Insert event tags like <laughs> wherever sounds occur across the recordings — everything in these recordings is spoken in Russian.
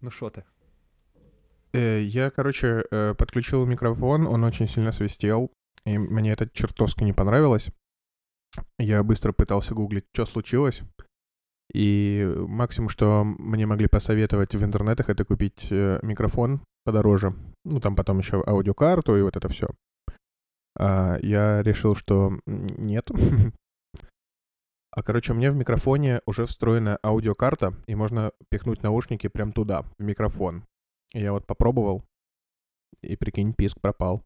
Ну что ты? Э, Я, короче, э, подключил микрофон, он очень сильно свистел, и мне это чертовски не понравилось. Я быстро пытался гуглить, что случилось. И максимум, что мне могли посоветовать в интернетах, это купить э, микрофон подороже. Ну, там потом еще аудиокарту и вот это все. Я решил, что нет. <laughs> А, короче, у меня в микрофоне уже встроена аудиокарта, и можно пихнуть наушники прям туда, в микрофон. Я вот попробовал, и прикинь, писк пропал.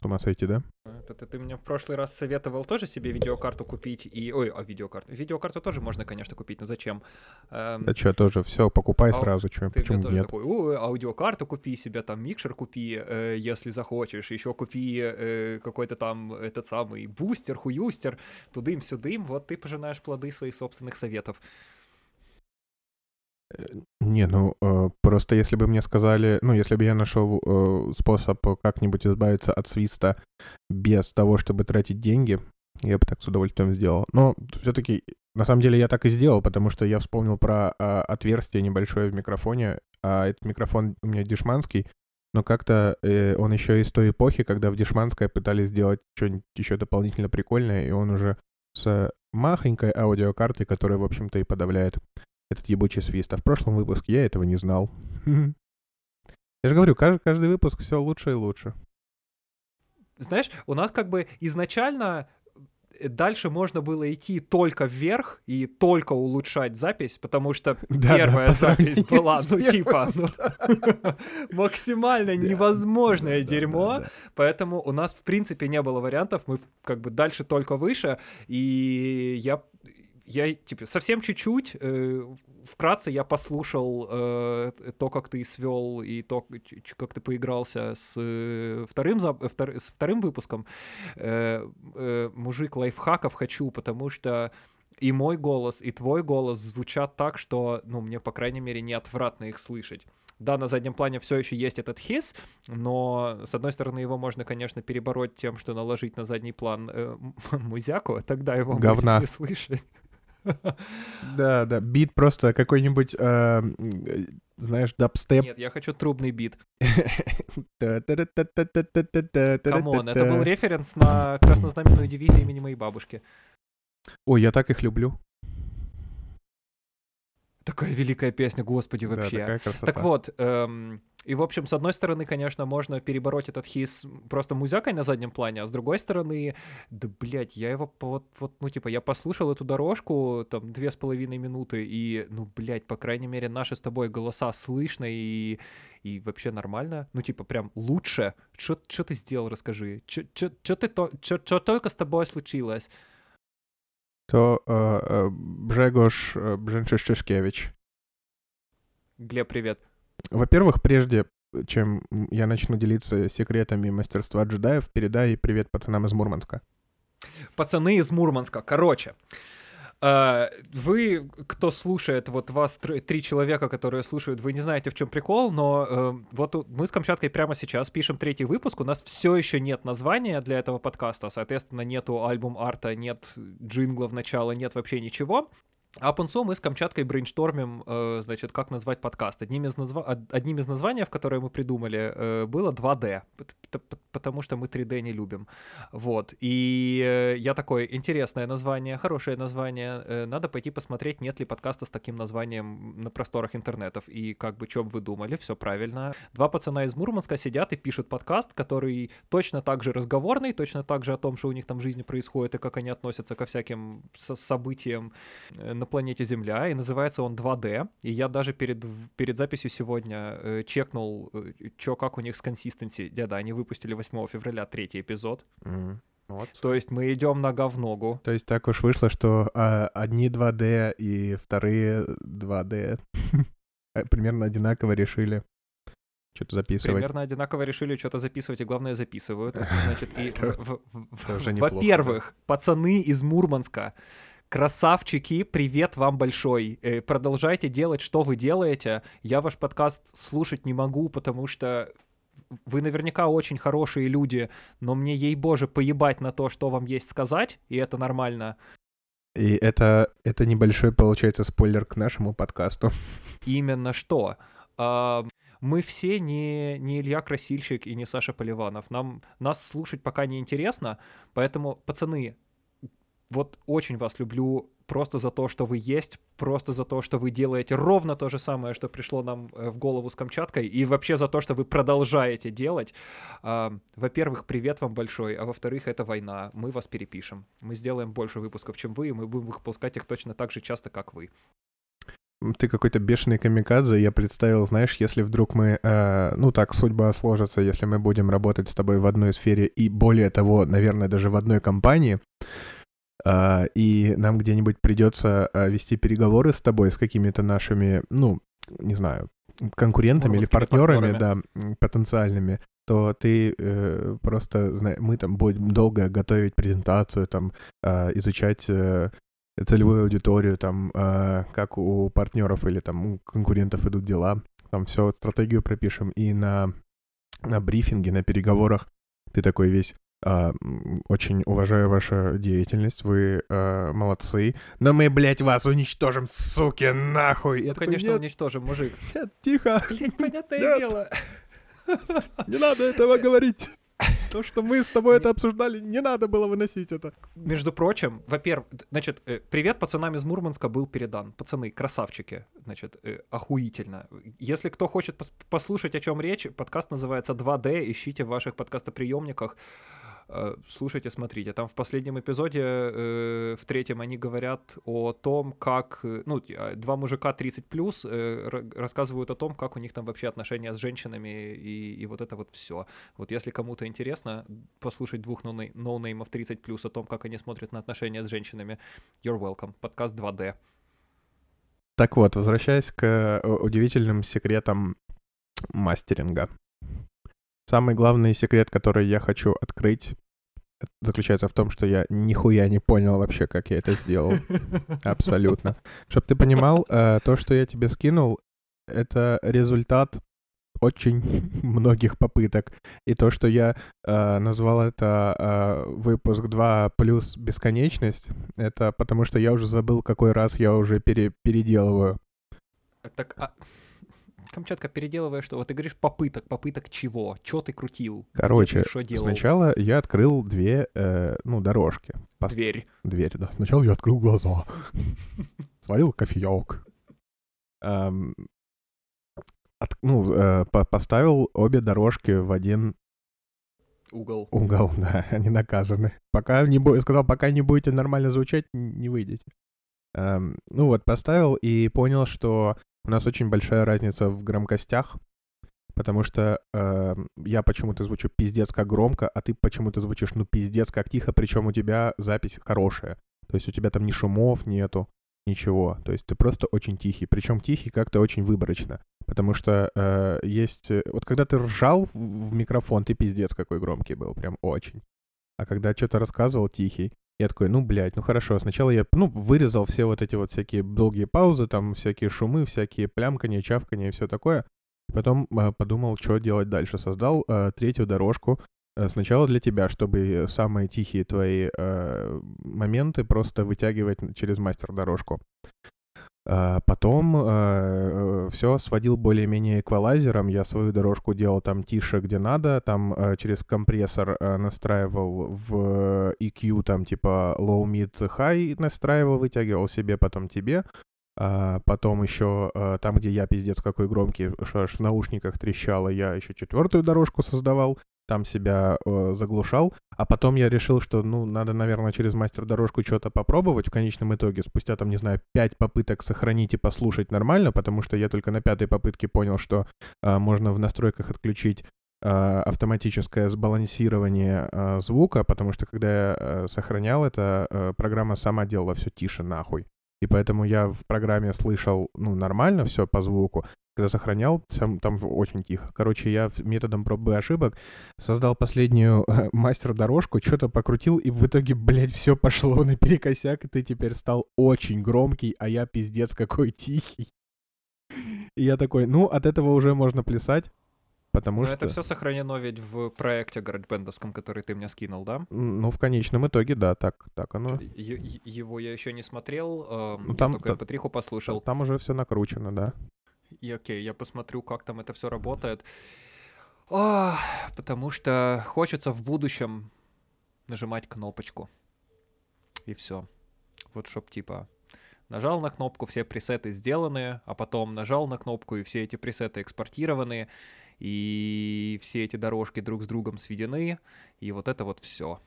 С ума сойти, да? Это ты, ты мне в прошлый раз советовал тоже себе видеокарту купить и... Ой, а видеокарту. Видеокарту тоже можно, конечно, купить, но зачем? Эм, Да что, тоже все, покупай Ау, сразу, что, ты мне почему тоже нет? такой, ой, аудиокарту купи себе, там микшер купи, э, если захочешь, еще купи э, какой-то там этот самый бустер, хуюстер, тудым-сюдым, вот ты пожинаешь плоды своих собственных советов. Не, ну, э, просто если бы мне сказали, ну, если бы я нашел э, способ как-нибудь избавиться от свиста без того, чтобы тратить деньги, я бы так с удовольствием сделал. Но все-таки, на самом деле, я так и сделал, потому что я вспомнил про а, отверстие небольшое в микрофоне, а этот микрофон у меня дешманский, но как-то э, он еще из той эпохи, когда в дешманское пытались сделать что-нибудь еще дополнительно прикольное, и он уже с махонькой аудиокартой, которая, в общем-то, и подавляет этот ебучий свист. А в прошлом выпуске я этого не знал. Я же говорю, каждый, каждый выпуск все лучше и лучше. Знаешь, у нас как бы изначально э, дальше можно было идти только вверх и только улучшать запись, потому что <laughs> Да-да, первая по запись была, ну типа, ну, <laughs> максимально невозможное дерьмо, поэтому у нас в принципе не было вариантов, мы как бы дальше только выше, и я я типа совсем чуть-чуть э, вкратце я послушал э, то, как ты свел и то, как ты поигрался с э, вторым зап- э, втор- с вторым выпуском. Э, э, мужик лайфхаков хочу, потому что и мой голос, и твой голос звучат так, что, ну, мне, по крайней мере, не отвратно их слышать. Да, на заднем плане все еще есть этот хис, но, с одной стороны, его можно, конечно, перебороть тем, что наложить на задний план э, музяку, а тогда его будет Говна. не слышать. Да, да, бит просто какой-нибудь, э, знаешь, дабстеп. Нет, я хочу трубный бит. Come on, это был референс на краснознаменную дивизию имени моей бабушки. Ой, я так их люблю. Такая великая песня, господи, Да, вообще. такая красота. Так вот, эм, и в общем, с одной стороны, конечно, можно перебороть этот hiss просто музякой на заднем плане, а с другой стороны, да, блядь, я его вот, вот, ну, типа, я послушал эту дорожку, там, две с половиной минуты, и, ну, блядь, по крайней мере, наши с тобой голоса слышно и, и вообще нормально, ну, типа, прям лучше. Что ты сделал, расскажи? Что ты то, что только с тобой случилось? То э, э, Бжегош э, Бженшишкевич. Глеб, привет. Во-первых, прежде чем я начну делиться секретами мастерства джедаев, передай привет пацанам из Мурманска. Пацаны из Мурманска. Короче, э, вы, кто слушает, вот вас тр- три человека, которые слушают, вы не знаете, в чем прикол, но э, вот мы с Камчаткой прямо сейчас пишем третий выпуск, у нас все еще нет названия для этого подкаста, соответственно, нету альбом-арта, нет джинглов начала, нет вообще ничего. А пунцу мы с Камчаткой брейнштормим, э, значит, как назвать подкаст. Одним из, назва... од- одним из названий, которые мы придумали, э, было 2D, пот- пот- потому что мы 3D не любим. Вот. И э, я такой, интересное название, хорошее название. Надо пойти посмотреть, нет ли подкаста с таким названием на просторах интернетов. И как бы, что бы вы думали, все правильно. Два пацана из Мурманска сидят и пишут подкаст, который точно так же разговорный, точно так же о том, что у них там в жизни происходит и как они относятся ко всяким со- событиям на планете Земля. И называется он 2D. И я даже перед, в- перед записью сегодня э, чекнул, что как у них с консистенцией. Да-да, они выпустили 8 февраля третий эпизод. М, Вот. То есть мы идем на говногу. То есть так уж вышло, что а, одни 2D и вторые 2D э, <laughs> примерно одинаково решили что-то записывать. Примерно одинаково решили что-то записывать, и главное записывают. <laughs> Значит, и в- в- в- во-первых, пацаны из Мурманска, красавчики, привет вам большой. Э, Продолжайте делать, что вы делаете. Я ваш подкаст слушать не могу, потому что вы наверняка очень хорошие люди, но мне, ей-боже, поебать на то, что вам есть сказать, и это нормально. И это, это небольшой, получается, спойлер к нашему подкасту. Именно что. А, мы все не, не Илья Красильщик и не Саша Поливанов. Нам, нас слушать пока не интересно, поэтому, пацаны, вот очень вас люблю просто за то, что вы есть, просто за то, что вы делаете ровно то же самое, что пришло нам э, в голову с Камчаткой, и вообще за то, что вы продолжаете делать. А, во-первых, привет вам большой, а во-вторых, это война. Мы вас перепишем. Мы сделаем больше выпусков, чем вы, и мы будем выпускать их точно так же часто, как вы. Ты какой-то бешеный камикадзе. Я представил, знаешь, если вдруг мы, э, ну так, судьба сложится, если мы будем работать с тобой в одной сфере и более того, наверное, даже в одной компании, и нам где-нибудь придется а, вести переговоры с тобой, с какими-то нашими, ну, не знаю, конкурентами или партнерами, партнерами, да, потенциальными, то ты э, просто, мы там будем долго готовить презентацию, там, э, изучать э, целевую аудиторию, там, э, как у партнеров или там у конкурентов идут дела, там все стратегию пропишем, и на, на брифинге, на переговорах. Ты такой весь а, очень уважаю вашу деятельность, вы а, молодцы. Но мы, блядь, вас уничтожим, суки, нахуй. Я ну, такой, конечно, нет, уничтожим, мужик. Нет, тихо. Блядь, понятное нет. дело. Не надо этого говорить. То, что мы с тобой это обсуждали, не надо было выносить это. Между прочим, во-первых, значит, э, привет пацанам из Мурманска был передан. Пацаны, красавчики, значит, э, охуительно. Если кто хочет послушать, о чем речь, подкаст называется 2D, ищите в ваших подкастоприемниках. Э, слушайте, смотрите. Там в последнем эпизоде, э, в третьем, они говорят о том, как, э, ну, а, два мужика 30 плюс рассказывают о том, как у них там вообще отношения с женщинами и, и вот это вот все. Вот если кому-то интересно послушать двух ноунеймов 30 плюс о том, как они смотрят на отношения с женщинами, you're welcome. Подкаст 2D. Так вот, возвращаясь к удивительным секретам мастеринга. Самый главный секрет, который я хочу открыть, заключается в том, что я нихуя не понял вообще, как я это сделал. <laughs> Абсолютно. Чтоб ты понимал, э, то, что я тебе скинул, это результат очень <laughs> многих попыток. И то, что я э, назвал это э, выпуск 2 плюс бесконечность, это потому что я уже забыл, какой раз я уже пере переделываю. Так, а Камчатка, переделывая что? Вот ты говоришь попыток, попыток чего? Чё ты крутил? Короче, ты, сначала я открыл две, э, ну, дорожки. Пос... Дверь. Дверь, да. Сначала я открыл глаза. <laughs> Сварил кофеек. Ну, э, поставил обе дорожки в один Угол. Угол, <laughs> да, они наказаны. Пока не бу... сказал, пока не будете нормально звучать, не выйдете. Эм, ну вот, поставил и понял, что у нас очень большая разница в громкостях, потому что э, я почему-то звучу пиздец как громко, а ты почему-то звучишь ну пиздец как тихо, причем у тебя запись хорошая. То есть у тебя там ни шумов нету, ничего. То есть ты просто очень тихий. Причем тихий как-то очень выборочно. Потому что э, есть... Э, вот когда ты ржал в микрофон, ты пиздец какой громкий был, прям очень. А когда что-то рассказывал тихий, я такой, ну, блядь, ну хорошо. Сначала я, ну, вырезал все вот эти вот всякие долгие паузы, там всякие шумы, всякие плямкания, чавкания и все такое. Потом э, подумал, что делать дальше. Создал э, третью дорожку. Э, сначала для тебя, чтобы самые тихие твои э, моменты просто вытягивать через мастер-дорожку. А, потом э, э все сводил более-менее эквалайзером. Я свою дорожку делал там тише, где надо. Там э, через компрессор э, настраивал в EQ, там типа low, mid, high настраивал, вытягивал себе, потом тебе. А потом еще э, там, где я пиздец какой громкий, аж в наушниках трещало, я еще четвертую дорожку создавал там себя э, заглушал, а потом я решил, что, ну, надо, наверное, через мастер-дорожку что-то попробовать в конечном итоге, спустя, там, не знаю, пять попыток сохранить и послушать нормально, потому что я только на пятой попытке понял, что э, можно в настройках отключить э, автоматическое сбалансирование э, звука, потому что когда я э, сохранял это, э, программа сама делала все тише нахуй. И поэтому я в программе слышал, ну, нормально все по звуку, когда сохранял, там, там очень тихо. Короче, я методом пробы и ошибок создал последнюю <laughs> э, мастер-дорожку, что-то покрутил, и в итоге, блядь, все пошло наперекосяк, и ты теперь стал очень громкий, а я пиздец какой тихий. И я такой, ну, от этого уже можно плясать, Потому Но что... это все сохранено ведь в проекте GarageBand, который ты мне скинул, да? Ну, в конечном итоге, да, так, так оно. Е- его я еще не смотрел, эм, Ну, там- я только та- MP3 послушал. Там уже все накручено, да. И окей, я посмотрю, как там это все работает. А, потому что хочется в будущем нажимать кнопочку. И все. Вот чтоб типа нажал на кнопку, все пресеты сделаны, а потом нажал на кнопку, и все эти пресеты экспортированы, и все эти дорожки друг с другом сведены, и вот это вот все.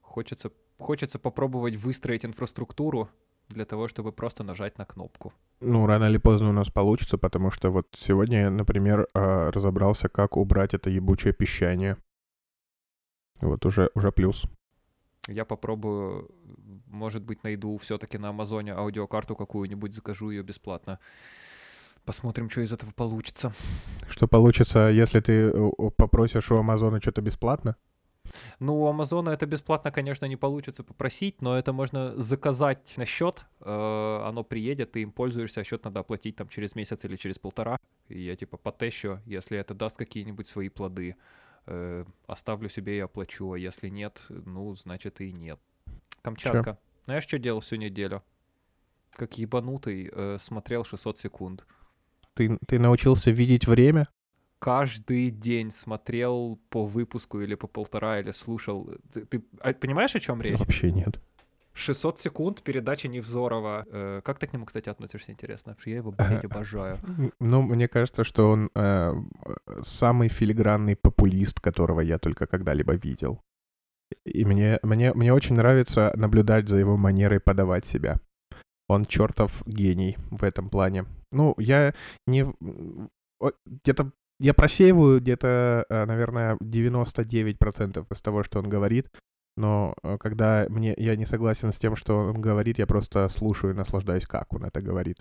Хочется, хочется попробовать выстроить инфраструктуру для того, чтобы просто нажать на кнопку. Ну, рано или поздно у нас получится, потому что вот сегодня я, например, а, разобрался, как убрать это ебучее пищание. Вот уже, уже плюс. Я попробую, может быть, найду все-таки на Амазоне аудиокарту какую-нибудь, закажу ее бесплатно. Посмотрим, что из этого получится. Что получится, если ты э, попросишь у Амазона что-то бесплатно? Ну, у Амазона это бесплатно, конечно, не получится попросить, но это можно заказать на счет. э, оно приедет, ты им пользуешься, а счет надо оплатить там через месяц или через полтора. И я типа потещу, если это даст какие-нибудь свои плоды. э, оставлю себе и оплачу, а если нет, ну, значит и нет. Камчатка. Знаешь, что делал всю неделю? Как ебанутый э, смотрел 600 секунд. Ты, ты научился видеть время? Каждый день смотрел по выпуску или по полтора, или слушал. Ты, ты, а, понимаешь, о чем речь? Вообще нет. 600 секунд передачи Невзорова. Э, как ты к нему, кстати, относишься, интересно? Потому что я его, блядь, обожаю. Ну, мне кажется, что он э, самый филигранный популист, которого я только когда-либо видел. И мне, мне, мне очень нравится наблюдать за его манерой подавать себя. Он чертов гений в этом плане. Ну, я не... Где-то... Я просеиваю где-то, э, наверное, 99% из того, что он говорит. Но э, когда мне, я не согласен с тем, что он говорит, я просто слушаю и наслаждаюсь, как он это говорит.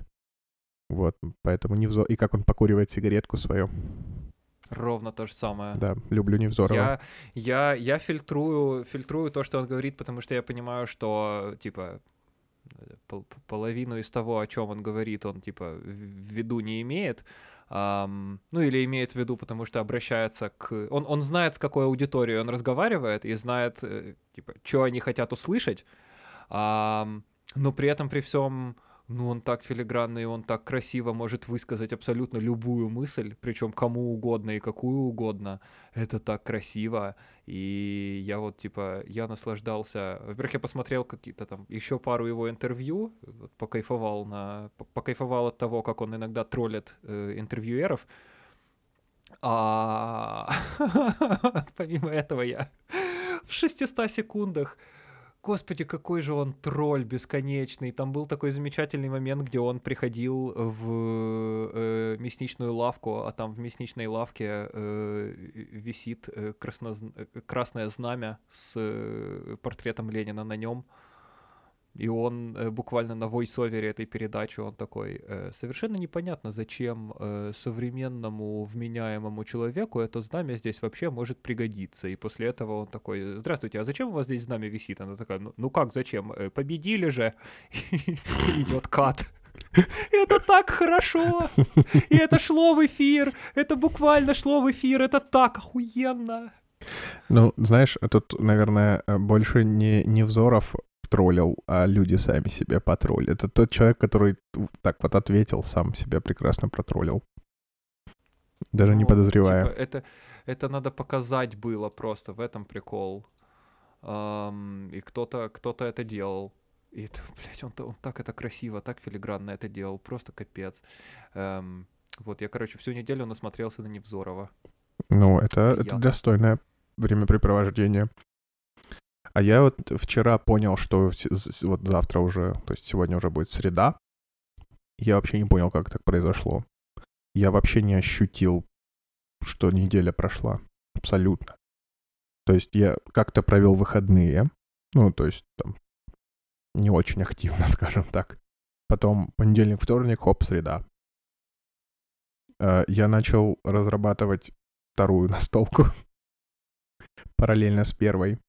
Вот, поэтому Невзор... И как он покуривает сигаретку свою. Ровно то же самое. Да, люблю Невзорова. Я, я, я фильтрую, фильтрую то, что он говорит, потому что я понимаю, что, типа, пол- половину из того, о чем он говорит, он, типа, в виду не имеет. Ам, ну, или имеет в виду, потому что обращается к... Он, он знает, с какой аудиторией он разговаривает, и знает, э, типа, что они хотят услышать. Ам, но при этом, при всем, ну, он так филигранный, он так красиво может высказать абсолютно любую мысль, причем кому угодно и какую угодно. Это так красиво. И я вот, типа, я наслаждался. Во-первых, я посмотрел какие-то там еще пару его интервью, вот, покайфовал, на, по- покайфовал от того, как он иногда троллит э, интервьюеров. А <laughs> помимо этого я в 600 секундах Господи, какой же он тролль бесконечный. Там был такой замечательный момент, где он приходил в э, мясничную лавку, а там в мясничной лавке э, висит э, краснозн- э, красное знамя с э, портретом Ленина на нем. И он э, буквально на войсовере этой передачи, он такой, э, совершенно непонятно, зачем э, современному вменяемому человеку это знамя здесь вообще может пригодиться. И после этого он такой, здравствуйте, а зачем у вас здесь знамя висит? Она такая, ну, ну как зачем? Э, Победили же. <laughs> Идет кат. Это так хорошо! И это шло в эфир! Это буквально шло в эфир! Это так охуенно! Ну, знаешь, тут, наверное, больше не Невзоров троллил, а люди сами себя потроллили. Это тот человек, который так вот ответил, сам себя прекрасно протроллил. Даже не Ну, подозревая. типа, это, это надо показать было просто, в этом прикол. Ам, и кто-то кто это делал. И это, <laughs> блядь, он, он так это красиво, так филигранно это делал, просто капец. Эм, вот, я, короче, всю неделю насмотрелся на Невзорова. Ну, это, это достойное времяпрепровождение. А я вот вчера понял, что вот завтра уже, то есть сегодня уже будет среда. Я вообще не понял, как так произошло. Я вообще не ощутил, что неделя прошла. Абсолютно. То есть я как-то провел выходные. Ну, то есть там не очень активно, <laughs> скажем так. Потом понедельник, вторник, хоп, среда. Э, Я начал разрабатывать вторую <laughs> настолку параллельно с первой.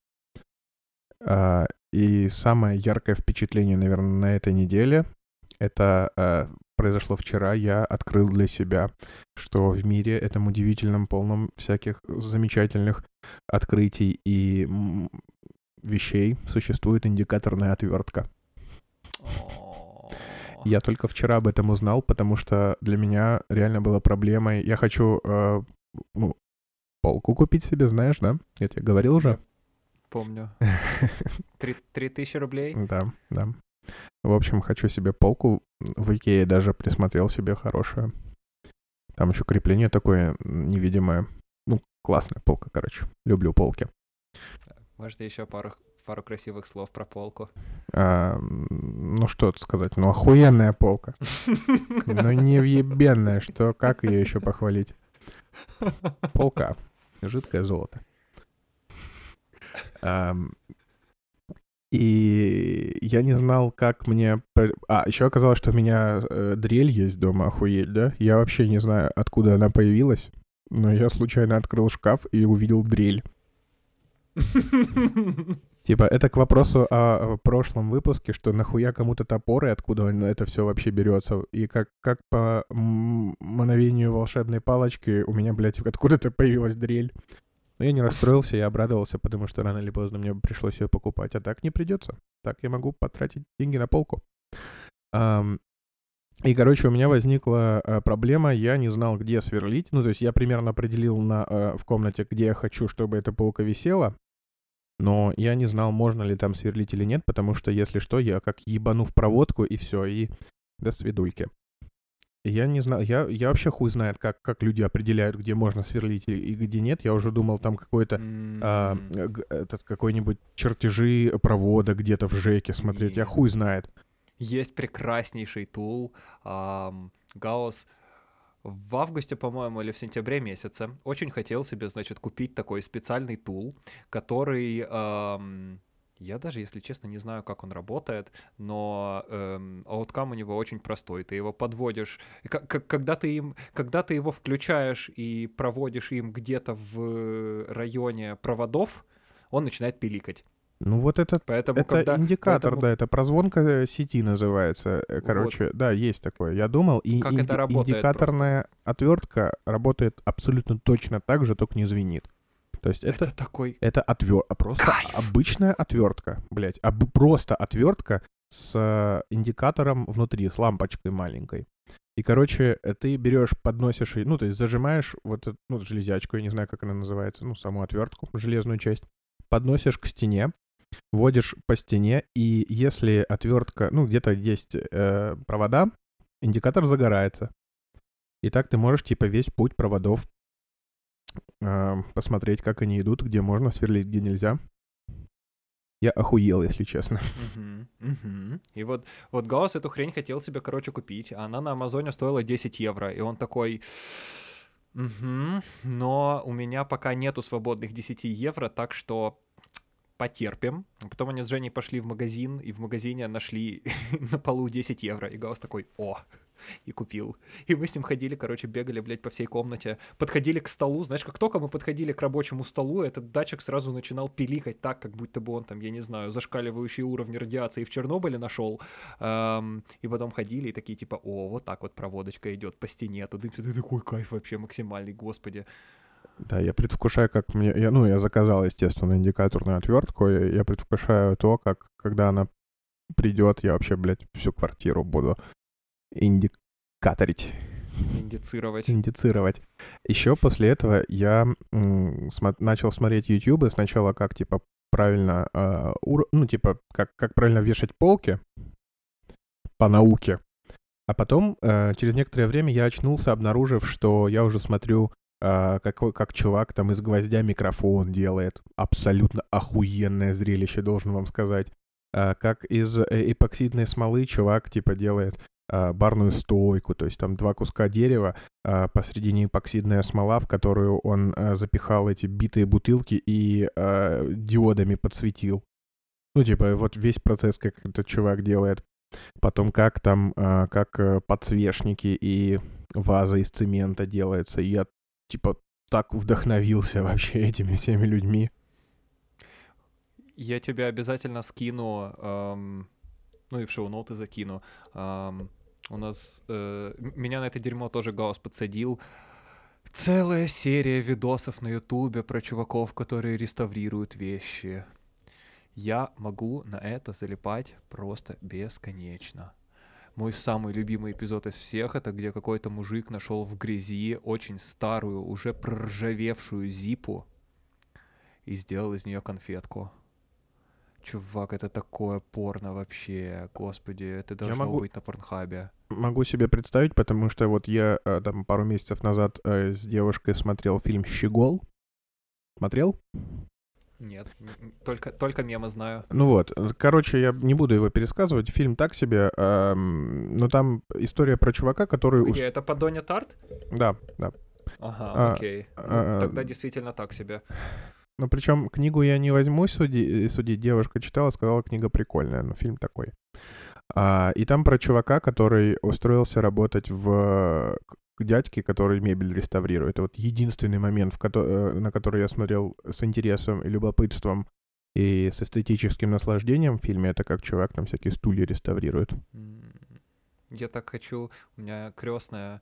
А, И самое яркое впечатление, наверное, на этой неделе — Это э, произошло вчера. Я открыл для себя, что в мире этом удивительном, полном всяких замечательных открытий и вещей существует индикаторная отвертка. Я только вчера об этом узнал, потому что для меня реально была проблемой. Я хочу э, ну, полку купить себе, знаешь, да? Я тебе говорил уже. Помню. <laughs> Три, тысячи рублей? Да, да. В общем, хочу себе полку. В Икее даже присмотрел себе хорошую. Там еще крепление такое невидимое. Ну, классная полка, короче. Люблю полки. Может, еще пару, пару красивых слов про полку? А, ну, что тут сказать? Ну, охуенная полка. <laughs> Ну, не въебенная, что, как ее еще похвалить? Полка. Жидкое золото. И я не знал, как мне... А, еще оказалось, что у меня э, дрель есть дома, охуеть, да? Я вообще не знаю, откуда она появилась, но я случайно открыл шкаф и увидел дрель. Типа, это к вопросу о, прошлом выпуске, что нахуя кому-то топоры, откуда это все вообще берется. И как, как по мановению волшебной палочки у меня, блядь, откуда-то появилась дрель. Но я не расстроился, я обрадовался, потому что рано или поздно мне пришлось ее покупать, а так не придется. Так я могу потратить деньги на полку. И, короче, у меня возникла э, проблема, я не знал, где сверлить. Ну, то есть я примерно определил на, э, в комнате, где я хочу, чтобы эта полка висела, но я не знал, можно ли там сверлить или нет, потому что, если что, я как ебану в проводку, и все, и до свидульки. Я не знаю, я, я вообще хуй знает, как, как люди определяют, где можно сверлить и, и где нет. Я уже думал, там какой-то mm-hmm. а, этот какой-нибудь чертежи провода где-то в ЖЭКе смотреть. Я хуй знает. Есть прекраснейший тул эм, Гаусс. В августе, по-моему, или в сентябре месяце очень хотел себе, значит, купить такой специальный тул, который эм, я даже, если честно, не знаю, как он работает, но эм, ауткам у него очень простой. Ты его подводишь, как, когда ты им, когда ты его включаешь и проводишь им где-то в районе проводов, он начинает пиликать. Ну вот это, Поэтому, это когда, индикатор, поэтому... да, это прозвонка э, сети называется. Э, короче, вот. да, есть такое. Я думал, и как инди- это работает индикаторная просто? отвертка работает абсолютно точно так же, только не звенит. То есть это, это такой... Это отвер... А просто Кайф. обычная отвертка, блядь. Об... Просто отвертка с э, индикатором внутри, с лампочкой маленькой. И, короче, э, ты берешь, подносишь, ну, то есть зажимаешь вот эту ну, железячку, я не знаю, как она называется, ну, саму отвертку, железную часть, подносишь к стене, вводишь по стене, и если отвертка, ну, где-то есть э, провода, индикатор загорается. И так ты можешь, типа, весь путь проводов посмотреть, как они идут, где можно сверлить, где нельзя. Я охуел, если честно. Uh-huh, uh-huh. И вот, вот Гаусс эту хрень хотел себе, короче, купить. Она на Амазоне стоила 10 евро. И он такой... Угу, но у меня пока нету свободных 10 евро, так что потерпим. Потом они с Женей пошли в магазин, и в магазине нашли <laughs> на полу 10 евро. И Гаус такой, о, и купил. И мы с ним ходили, короче, бегали, блядь, по всей комнате. Подходили к столу, знаешь, как только мы подходили к рабочему столу, этот датчик сразу начинал пиликать так, как будто бы он там, я не знаю, зашкаливающие уровни радиации в Чернобыле нашел. Эм, и потом ходили и такие, типа, о, вот так вот проводочка идет по стене, туда ты такой кайф вообще максимальный, господи. Да, я предвкушаю, как мне... Я, ну, я заказал, естественно, индикаторную отвертку. Я, я предвкушаю то, как, когда она придет, я вообще, блядь, всю квартиру буду индикаторить. Индицировать. Индицировать. Еще после этого я м- см- начал смотреть YouTube сначала как, типа, правильно, э, ур- ну, типа, как, как правильно вешать полки по науке. А потом, э, через некоторое время я очнулся, обнаружив, что я уже смотрю, как, как чувак там из гвоздя микрофон делает. Абсолютно охуенное зрелище, должен вам сказать. Э, как из э, эпоксидной смолы чувак, типа, делает а, барную стойку, то есть там два куска дерева, а, посредине эпоксидная смола, в которую он а, запихал эти битые бутылки и диодами подсветил. Ну, типа, вот весь процесс, как этот чувак делает. Потом как там, как э, подсвечники и ваза из цемента делается. Я, типа, так вдохновился вообще этими всеми людьми. Я тебе обязательно скину эм, ну и в шоу-ноты закину. Ам, у нас... э, меня на это дерьмо тоже Гаус подсадил. Целая серия видосов на Ютубе про чуваков, которые реставрируют вещи. Я могу на это залипать просто бесконечно. Мой самый любимый эпизод из всех это где какой-то мужик нашел в грязи очень старую, уже проржавевшую зипу и сделал из нее конфетку. Чувак, это такое порно вообще, господи, это должно могу- быть на порнхабе. Могу себе представить, потому что вот я э, там пару месяцев назад э, с девушкой смотрел фильм «Щегол». Смотрел? Нет, только, только мемы знаю. Ну вот, э, короче, я не буду его пересказывать. Фильм так себе, эм, но там история про чувака, который... Где, это Подоня Тарт? Да, да. Ага, А, окей. Ну, а, тогда действительно так себе. Ну, причем книгу я не возьму суди- судить. Девушка читала, сказала, книга прикольная, но фильм такой. А, и там про чувака, который устроился работать в дядьке, который мебель реставрирует. Это вот единственный момент, в э, на который я смотрел с интересом и любопытством и с эстетическим наслаждением в фильме, это как чувак там всякие стулья реставрирует. Я так хочу. У меня крестная.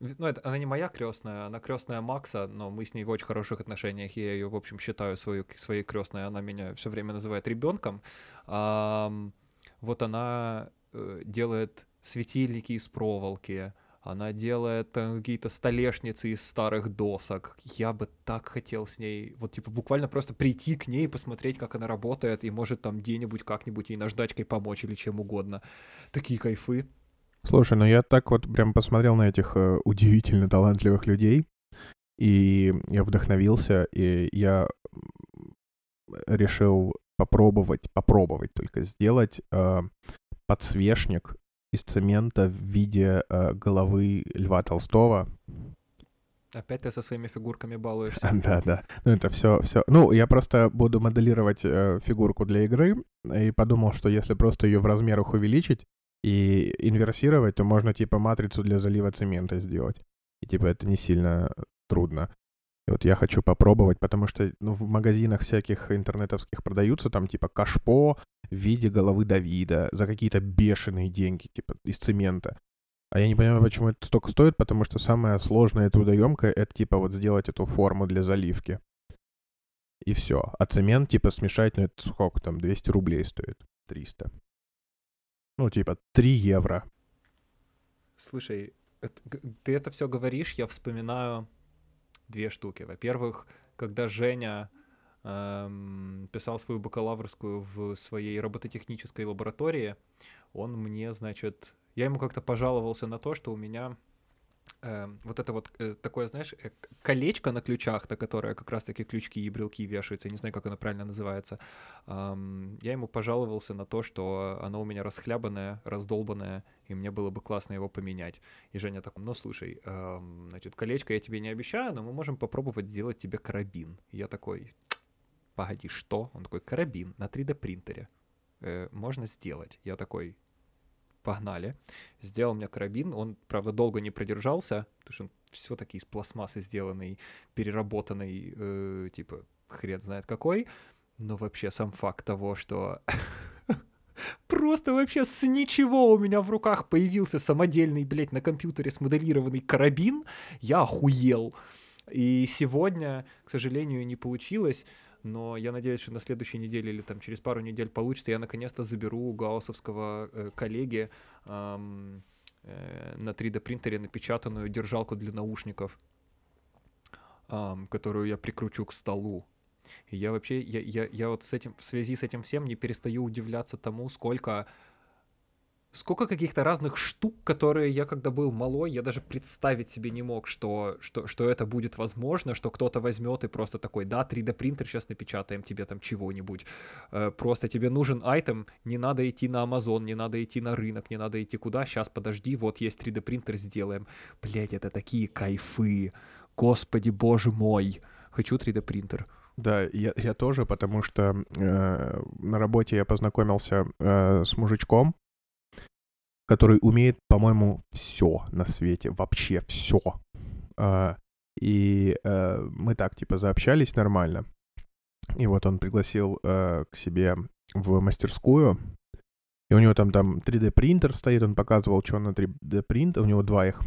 Ну, это она не моя крестная, она крестная Макса, но мы с ней в очень хороших отношениях. Я ее, в общем, считаю свою, своей крестной. Она меня все время называет ребенком. Ам, вот она э, делает светильники из проволоки. Она делает какие-то столешницы из старых досок. Я бы так хотел с ней, вот типа буквально просто прийти к ней, посмотреть, как она работает, и может там где-нибудь как-нибудь ей наждачкой помочь или чем угодно. Такие кайфы. Слушай, ну я так вот прям посмотрел на этих э, удивительно талантливых людей, и я вдохновился, и я решил попробовать, попробовать только сделать э, подсвечник из цемента в виде э, головы Льва Толстого. Опять ты со своими фигурками балуешься. <laughs> Да, да. Ну это все, все. Ну я просто буду моделировать э, фигурку для игры и подумал, что если просто ее в размерах увеличить и инверсировать, то можно типа матрицу для залива цемента сделать. И типа это не сильно трудно. И вот я хочу попробовать, потому что ну, в магазинах всяких интернетовских продаются там типа кашпо в виде головы Давида за какие-то бешеные деньги, типа из цемента. А я не понимаю, почему это столько стоит, потому что самое сложное и трудоемкое это типа вот сделать эту форму для заливки. И все. А цемент типа смешать, ну это сколько там, 200 рублей стоит? 300. Ну типа 3 евро. Слушай, ты это все говоришь, я вспоминаю две штуки. Во-первых, когда Женя писал свою бакалаврскую в своей робототехнической лаборатории, он мне, значит, я ему как-то пожаловался на то, что у меня эм, вот это вот э, такое, знаешь, э, колечко на ключах, на которое как раз-таки крючки и брелки вешаются, я не знаю, как оно правильно называется. Ам, я ему пожаловался на то, что оно у меня расхлябанное, раздолбанное, и мне было бы классно его поменять. И Женя такой, ну слушай, значит, колечко я тебе не обещаю, но мы можем попробовать сделать тебе карабин. И я такой, погоди, что? Он такой, карабин на 3D принтере. Э, можно сделать. Я такой, погнали. Сделал мне карабин, он, правда, долго не продержался, потому что он все-таки из пластмассы сделанный, переработанный, э, типа, хрен знает какой. Но вообще сам факт того, что <laughs> просто вообще с ничего у меня в руках появился самодельный, блядь, на компьютере смоделированный карабин, я охуел. И сегодня, к сожалению, не получилось, но я надеюсь, что на следующей неделе или там через пару недель получится, я наконец-то заберу у гауссовского э, коллеги ам, э, на 3D принтере напечатанную держалку для наушников, ам, которую я прикручу к столу. И я вообще, я, я, я вот с этим, в связи с этим всем не перестаю удивляться тому, сколько, сколько каких-то разных штук, которые я, когда был малой, я даже представить себе не мог, что, что, что это будет возможно, что кто-то возьмет и просто такой, да, 3D принтер, сейчас напечатаем тебе там чего-нибудь. Э, Просто тебе нужен айтем, не надо идти на Amazon, не надо идти на рынок, не надо идти куда, сейчас подожди, вот есть 3D принтер, сделаем. Блять, это такие кайфы. Господи, боже мой. Хочу 3D принтер. Да, я, я тоже, потому что э, на работе я познакомился э, с мужичком, который умеет, по-моему, все на свете, вообще все. и э, мы так, типа, заобщались нормально. И вот он пригласил э, к себе в мастерскую, и у него там, там 3D принтер стоит, он показывал, что на 3D принтер, у него два их,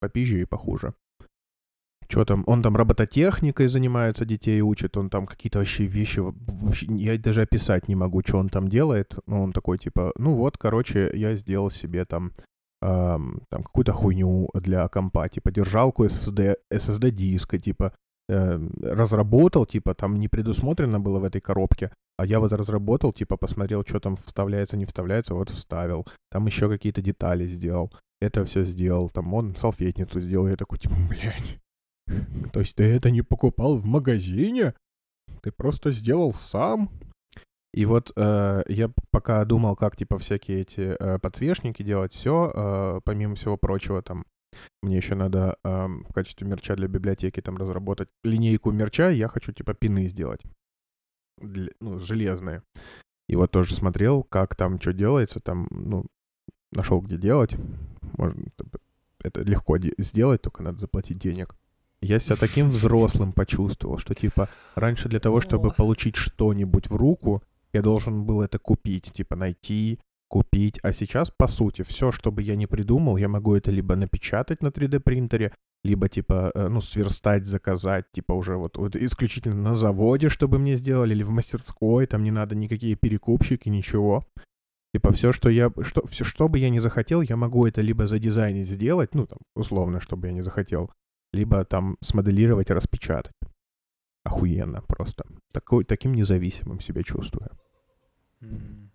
попизже и похуже. Что там, он там робототехникой занимается, детей учит, он там какие-то вообще вещи, вообще, я даже описать не могу, что он там делает. Но он такой, типа, ну вот, короче, я сделал себе там, эм, там какую-то хуйню для компа, типа, держалку SSD, SSD-диска, типа, э, разработал, типа, там не предусмотрено было в этой коробке, а я вот разработал, типа, посмотрел, что там вставляется, не вставляется, вот вставил. Там еще какие-то детали сделал. Это все сделал. Там он салфетницу сделал. Я такой, типа, блядь. То есть ты это не покупал в магазине? Ты просто сделал сам? И вот э, я пока думал, как типа всякие эти э, подсвечники делать, все, э, помимо всего прочего, там мне еще надо э, в качестве мерча для библиотеки там разработать линейку мерча, я хочу типа пины сделать, для, ну железные. И вот тоже смотрел, как там что делается, там, ну, нашел где делать. Можно это легко сделать, только надо заплатить денег. Я себя таким <laughs> взрослым почувствовал, что типа раньше для того, чтобы получить что-нибудь в руку, я должен был это купить, типа найти, купить. А сейчас, по сути, все, что бы я не придумал, я могу это либо напечатать на 3D принтере, либо типа, э, ну, сверстать, заказать, типа уже вот, вот исключительно на заводе, чтобы мне сделали, или в мастерской, там не надо никакие перекупщики, ничего. Типа все, что я, что, все, что бы я не захотел, я могу это либо задизайнить, сделать, ну, там, условно, чтобы я не захотел, либо там смоделировать, распечатать. Охуенно просто. Такой, таким независимым себя чувствую.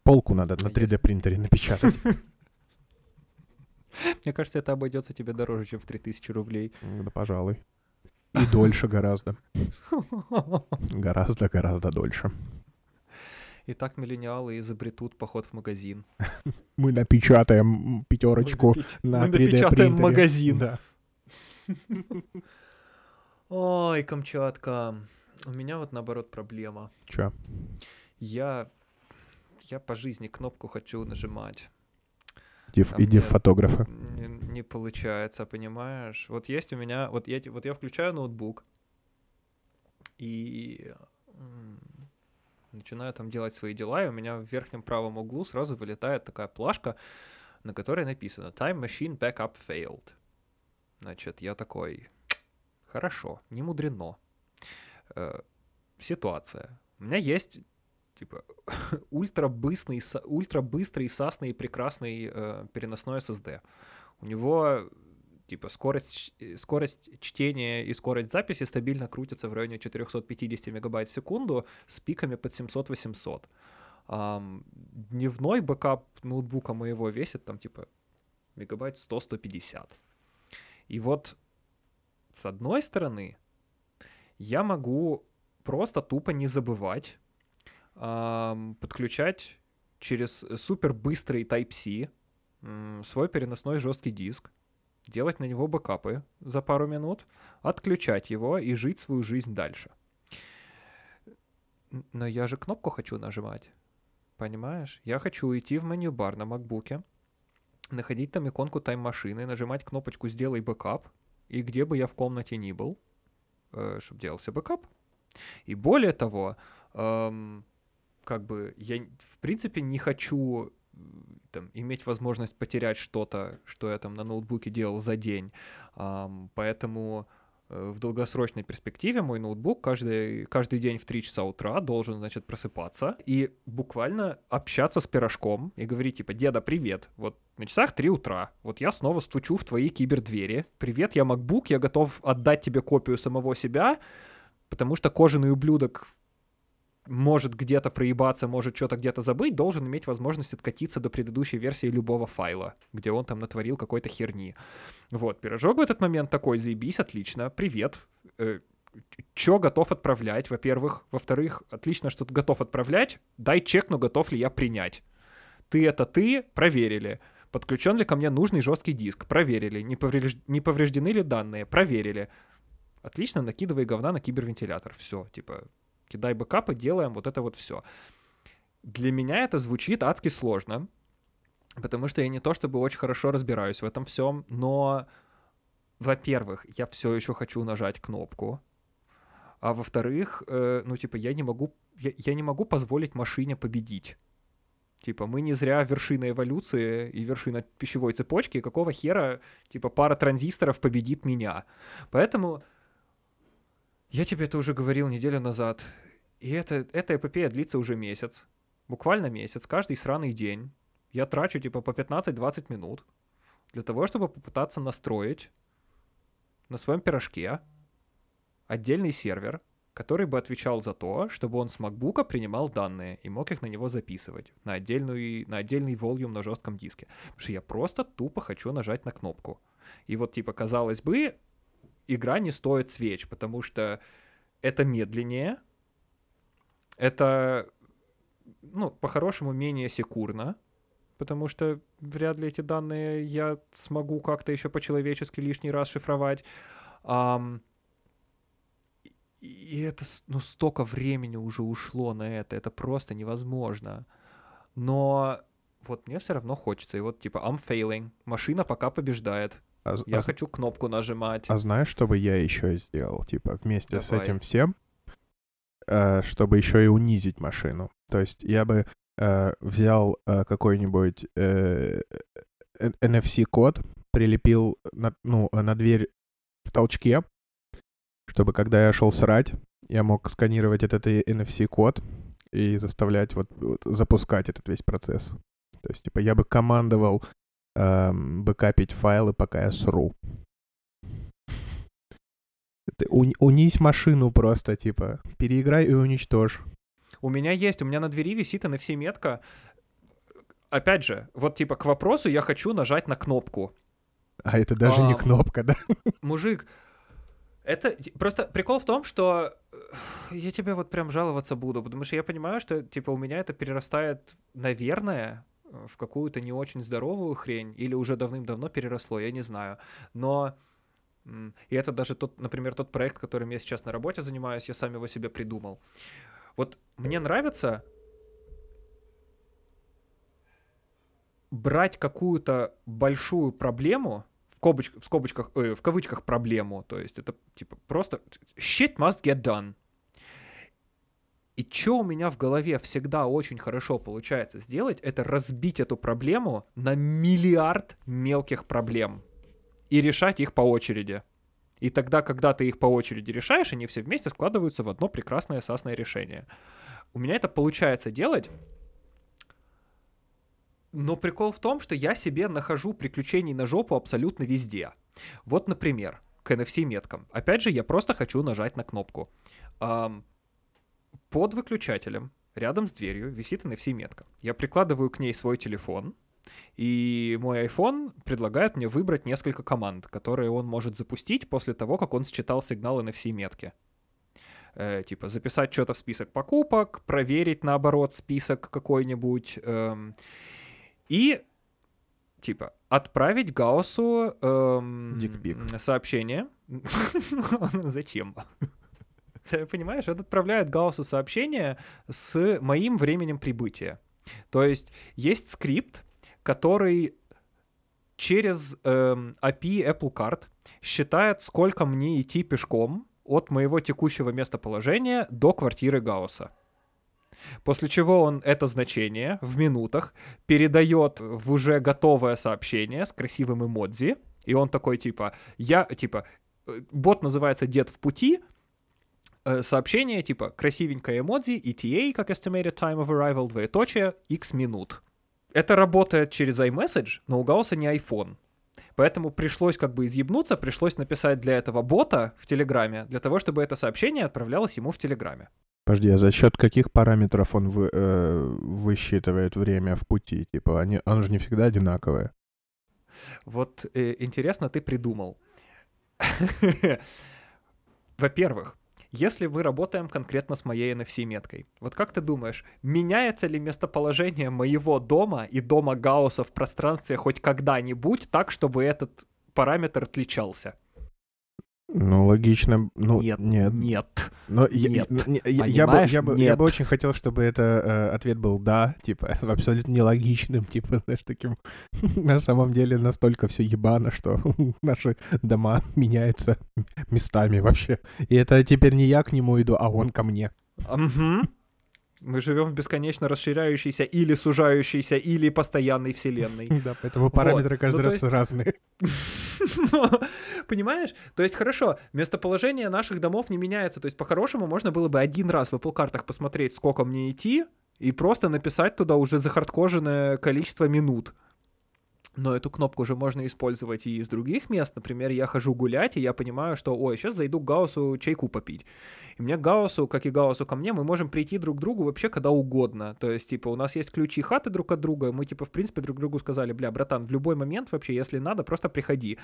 Полку надо на 3D принтере напечатать. <laughs> Мне кажется, это обойдется тебе дороже, чем в 3000 рублей. Да, пожалуй. И дольше гораздо. Гораздо-гораздо дольше. <laughs> Итак, миллениалы изобретут поход в магазин. <laughs> Мы напечатаем пятерочку на 3D принтере. Мы напечатаем магазин. Да. Ой, Камчатка. У меня вот наоборот проблема. Чё? Я, я по жизни кнопку хочу нажимать. Иди, а иди в фотографа. Не, не получается, понимаешь? Вот есть у меня, вот я, вот я включаю ноутбук и начинаю там делать свои дела, и у меня в верхнем правом углу сразу вылетает такая плашка, на которой написано Time Machine Backup Failed. Значит, я такой, хорошо, не мудрено. Э, ситуация. У меня есть типа <laughs> ультра быстрый, ультра быстрый, классный и прекрасный э, переносной SSD. У него типа скорость, э, скорость чтения и скорость записи стабильно крутятся в районе 450 мегабайт в секунду с пиками под 700-800. Эм, дневной бэкап ноутбука моего весит там типа мегабайт 100-150. И вот с одной стороны, я могу просто тупо не забывать э, подключать через супер быстрый Type-C э, свой переносной жесткий диск, делать на него бэкапы за пару минут, отключать его и жить свою жизнь дальше. Но я же кнопку хочу нажимать. Понимаешь? Я хочу уйти в menu bar на макбуке, находить там иконку тайм-машины, нажимать кнопочку «Сделай бэкап», и где бы я в комнате ни был, э, чтобы делался бэкап. И более того, эм, как бы я в принципе не хочу там, иметь возможность потерять что-то, что я там на ноутбуке делал за день. Эм, поэтому Э, в долгосрочной перспективе мой ноутбук каждый, каждый день в 3 часа утра должен, значит, просыпаться и буквально общаться с пирожком и говорить, типа, деда, привет, вот на часах 3 утра, вот я снова стучу в твои кибердвери, привет, я MacBook, я готов отдать тебе копию самого себя, потому что кожаный ублюдок может где-то проебаться, может что-то где-то забыть, должен иметь возможность откатиться до предыдущей версии любого файла, где он там натворил какой-то херни. Вот, пирожок в этот момент такой, заебись, отлично, привет, э, чё готов отправлять, во-первых. Во-вторых, отлично, что ты готов отправлять, дай чекну, готов ли я принять. Ты это ты, проверили. Подключен ли ко мне нужный жесткий диск? Проверили. Не, повреж... не повреждены ли данные? Проверили. Отлично, накидывай говна на кибервентилятор. Все, типа, кидай бэкапы, делаем вот это вот все. Для меня это звучит адски сложно, потому что я не то чтобы очень хорошо разбираюсь в этом всем, но, во-первых, я все еще хочу нажать кнопку, а во-вторых, э, ну типа я не могу, я, я не могу позволить машине победить. Типа, мы не зря вершина эволюции и вершина пищевой цепочки, какого хера, типа, пара транзисторов победит меня. Поэтому я тебе это уже говорил неделю назад, и это, эта эпопея длится уже месяц. Буквально месяц, каждый сраный день. Я трачу, типа, по 15-20 минут для того, чтобы попытаться настроить на своем пирожке отдельный сервер, который бы отвечал за то, чтобы он с MacBook принимал данные и мог их на него записывать на, отдельную, на отдельный volume на жестком диске. Потому что я просто тупо хочу нажать на кнопку. И вот, типа, казалось бы, игра не стоит свеч, потому что это медленнее, это, ну, по-хорошему, менее секурно, потому что вряд ли эти данные я смогу как-то еще по-человечески лишний раз шифровать. Um, и это, ну, столько времени уже ушло на это, это просто невозможно. Но вот мне все равно хочется. И вот типа I'm failing, машина пока побеждает. А, я а, хочу кнопку нажимать. А знаешь, что бы я еще сделал? Типа вместе Давай. с этим всем, э, чтобы еще и унизить машину. То есть я бы э, взял э, какой-нибудь NFC-код, прилепил на, ну, на дверь в толчке, чтобы когда я шел срать, я мог сканировать этот NFC-код и заставлять вот, вот запускать этот весь процесс. То есть, типа, я бы командовал эм, бэкапить файлы, пока я сру. Ты уни- унись машину просто, типа, переиграй и уничтожь. У меня есть, у меня на двери висит NFC-метка. Опять же, вот типа к вопросу я хочу нажать на кнопку. А это даже а, не кнопка, да? Мужик, это просто прикол в том, что э, я тебе вот прям жаловаться буду, потому что я понимаю, что типа у меня это перерастает, наверное, в какую-то не очень здоровую хрень, или уже давным-давно переросло, я не знаю. Но и это даже тот, например, тот проект, которым я сейчас на работе занимаюсь, я сам его себе придумал. Вот мне нравится брать какую-то большую проблему, скобоч, в скобочках, э, в кавычках проблему. То есть это типа просто shit must get done. И что у меня в голове всегда очень хорошо получается сделать, это разбить эту проблему на миллиард мелких проблем и решать их по очереди. И тогда, когда ты их по очереди решаешь, они все вместе складываются в одно прекрасное сасное решение. У меня это получается делать но прикол в том, что я себе нахожу приключений на жопу абсолютно везде. Вот, например, к NFC-меткам. Опять же, я просто хочу нажать на кнопку. Эм, под выключателем, рядом с дверью, висит NFC-метка. Я прикладываю к ней свой телефон, и мой iPhone предлагает мне выбрать несколько команд, которые он может запустить после того, как он считал сигнал NFC-метки. Э, типа записать что-то в список покупок, проверить наоборот список какой-нибудь. Эм, и типа отправить Гауссу эм, сообщение. <laughs> Зачем? Ты <laughs> понимаешь, он отправляет Гауссу сообщение с моим временем прибытия. То есть есть скрипт, который через эм, API Apple Card считает, сколько мне идти пешком от моего текущего местоположения до квартиры Гаусса. После чего он это значение в минутах передает в уже готовое сообщение с красивым эмодзи. И он такой, типа, я, типа, э, бот называется «Дед в пути», э, сообщение, типа, красивенькое эмодзи, ETA, как Estimated Time of Arrival, двоеточие, x минут. Это работает через iMessage, но у Гаусса не iPhone. Поэтому пришлось как бы изъебнуться, пришлось написать для этого бота в Телеграме, для того, чтобы это сообщение отправлялось ему в Телеграме. Подожди, а за счет каких параметров он вы, э, высчитывает время в пути? Типа, они, оно же не всегда одинаковое. Вот э, интересно, ты придумал. <laughs> Во-первых, если мы работаем конкретно с моей NFC-меткой, вот как ты думаешь, меняется ли местоположение моего дома и дома Гаусса в пространстве хоть когда-нибудь так, чтобы этот параметр отличался? Ну, логично. Ну, нет. Нет. Нет. Но нет. Я, я, я, бы, я, бы, нет. я бы очень хотел, чтобы это э, ответ был да, типа, <laughs> абсолютно нелогичным, <laughs> типа, знаешь, таким. <laughs> На самом деле настолько все ебано, что наши дома меняются местами вообще. И это теперь не я к нему иду, а он ко мне. Угу. Мы живем в бесконечно расширяющейся или сужающейся, или постоянной вселенной. <laughs> Да, поэтому параметры каждый Ну, раз разные. <laughs> Понимаешь? То есть, хорошо, местоположение наших домов не меняется. То есть, по-хорошему, можно было бы один раз в Apple картах посмотреть, сколько мне идти, и просто написать туда уже захардкоженное количество минут. Но эту кнопку же можно использовать и из других мест. Например, я хожу гулять, и я понимаю, что, ой, сейчас зайду к Гауссу чайку попить. И мне к Гауссу, как и Гауссу ко мне, мы можем прийти друг к другу вообще когда угодно. То есть, типа, у нас есть ключи хаты друг от друга, мы, типа, в принципе, друг другу сказали, бля, братан, в любой момент вообще, если надо, просто приходи.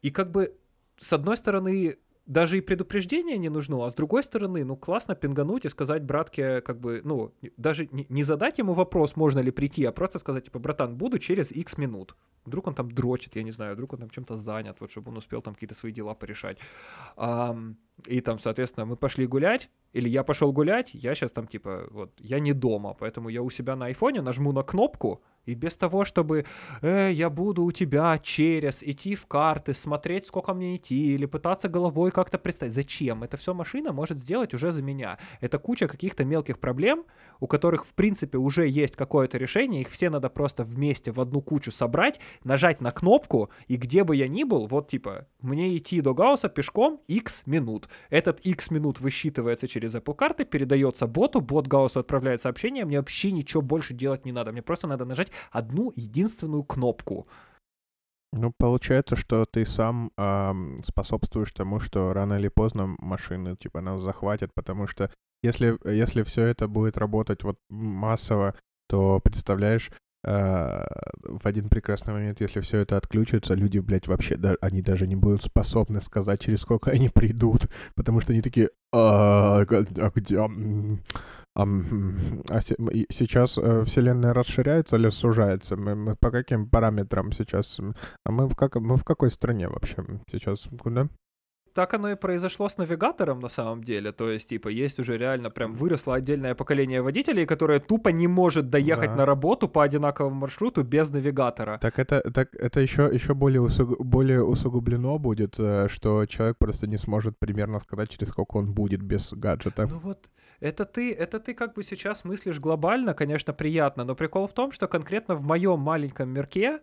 И как бы, с одной стороны, даже и предупреждение не нужно, а с другой стороны, ну, классно пингануть и сказать братке, как бы, ну, даже не, задать ему вопрос, можно ли прийти, а просто сказать, типа, братан, буду через X минут. Вдруг он там дрочит, я не знаю, вдруг он там чем-то занят, вот, чтобы он успел там какие-то свои дела порешать. И там, соответственно, мы пошли гулять, или я пошел гулять, я сейчас там, типа, вот, я не дома, поэтому я у себя на айфоне нажму на кнопку, и без того, чтобы э, я буду у тебя через идти в карты, смотреть, сколько мне идти, или пытаться головой как-то представить. Зачем? Это все машина может сделать уже за меня. Это куча каких-то мелких проблем, у которых, в принципе, уже есть какое-то решение, их все надо просто вместе в одну кучу собрать, нажать на кнопку, и где бы я ни был, вот типа, мне идти до Гаусса пешком x минут. Этот x минут высчитывается через Apple карты, передается боту, бот Гауссу отправляет сообщение, мне вообще ничего больше делать не надо, мне просто надо нажать одну единственную кнопку. Ну, получается, что ты сам ам, способствуешь тому, что рано или поздно машины, типа, нас захватят, потому что если, если все это будет работать вот массово, то, представляешь, в один прекрасный момент, если все это отключится, люди, блядь, вообще, да, они даже не будут способны сказать, через сколько они придут, потому что они такие, а, а где, а се- и сейчас э, вселенная расширяется или сужается? Мы, мы по каким параметрам сейчас? А мы в, как, мы в какой стране вообще сейчас? Куда? Так оно и произошло с навигатором на самом деле. То есть, типа, есть уже реально прям выросло отдельное поколение водителей, которое тупо не может доехать Да. на работу по одинаковому маршруту без навигатора. Так это, так это еще, еще более, усуг- более усугублено будет, э, что человек просто не сможет примерно сказать, через сколько он будет без гаджета. Ну вот, это ты, это ты как бы сейчас мыслишь глобально, конечно, приятно, но прикол в том, что конкретно в моем маленьком мирке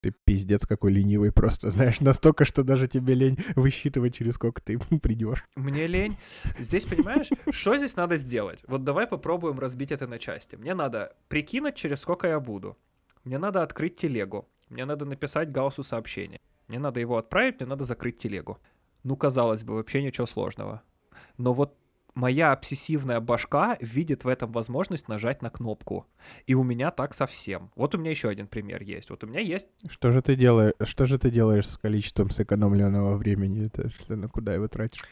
Ты пиздец какой ленивый просто, <laughs> знаешь, настолько, что даже тебе лень высчитывать, через сколько ты <laughs> придешь. Мне лень. Здесь, понимаешь, что здесь надо сделать? Вот давай попробуем разбить это на части. Мне надо прикинуть, через сколько я буду. Мне надо открыть телегу. Мне надо написать Гауссу сообщение. Мне надо его отправить, мне надо закрыть телегу. Ну, казалось бы, вообще ничего сложного. Но вот моя обсессивная башка видит в этом возможность нажать на кнопку. И у меня так совсем. Вот у меня еще один пример есть. Вот у меня есть Что же ты делаешь, что же ты делаешь с количеством сэкономленного времени? Это что, на куда его тратишь?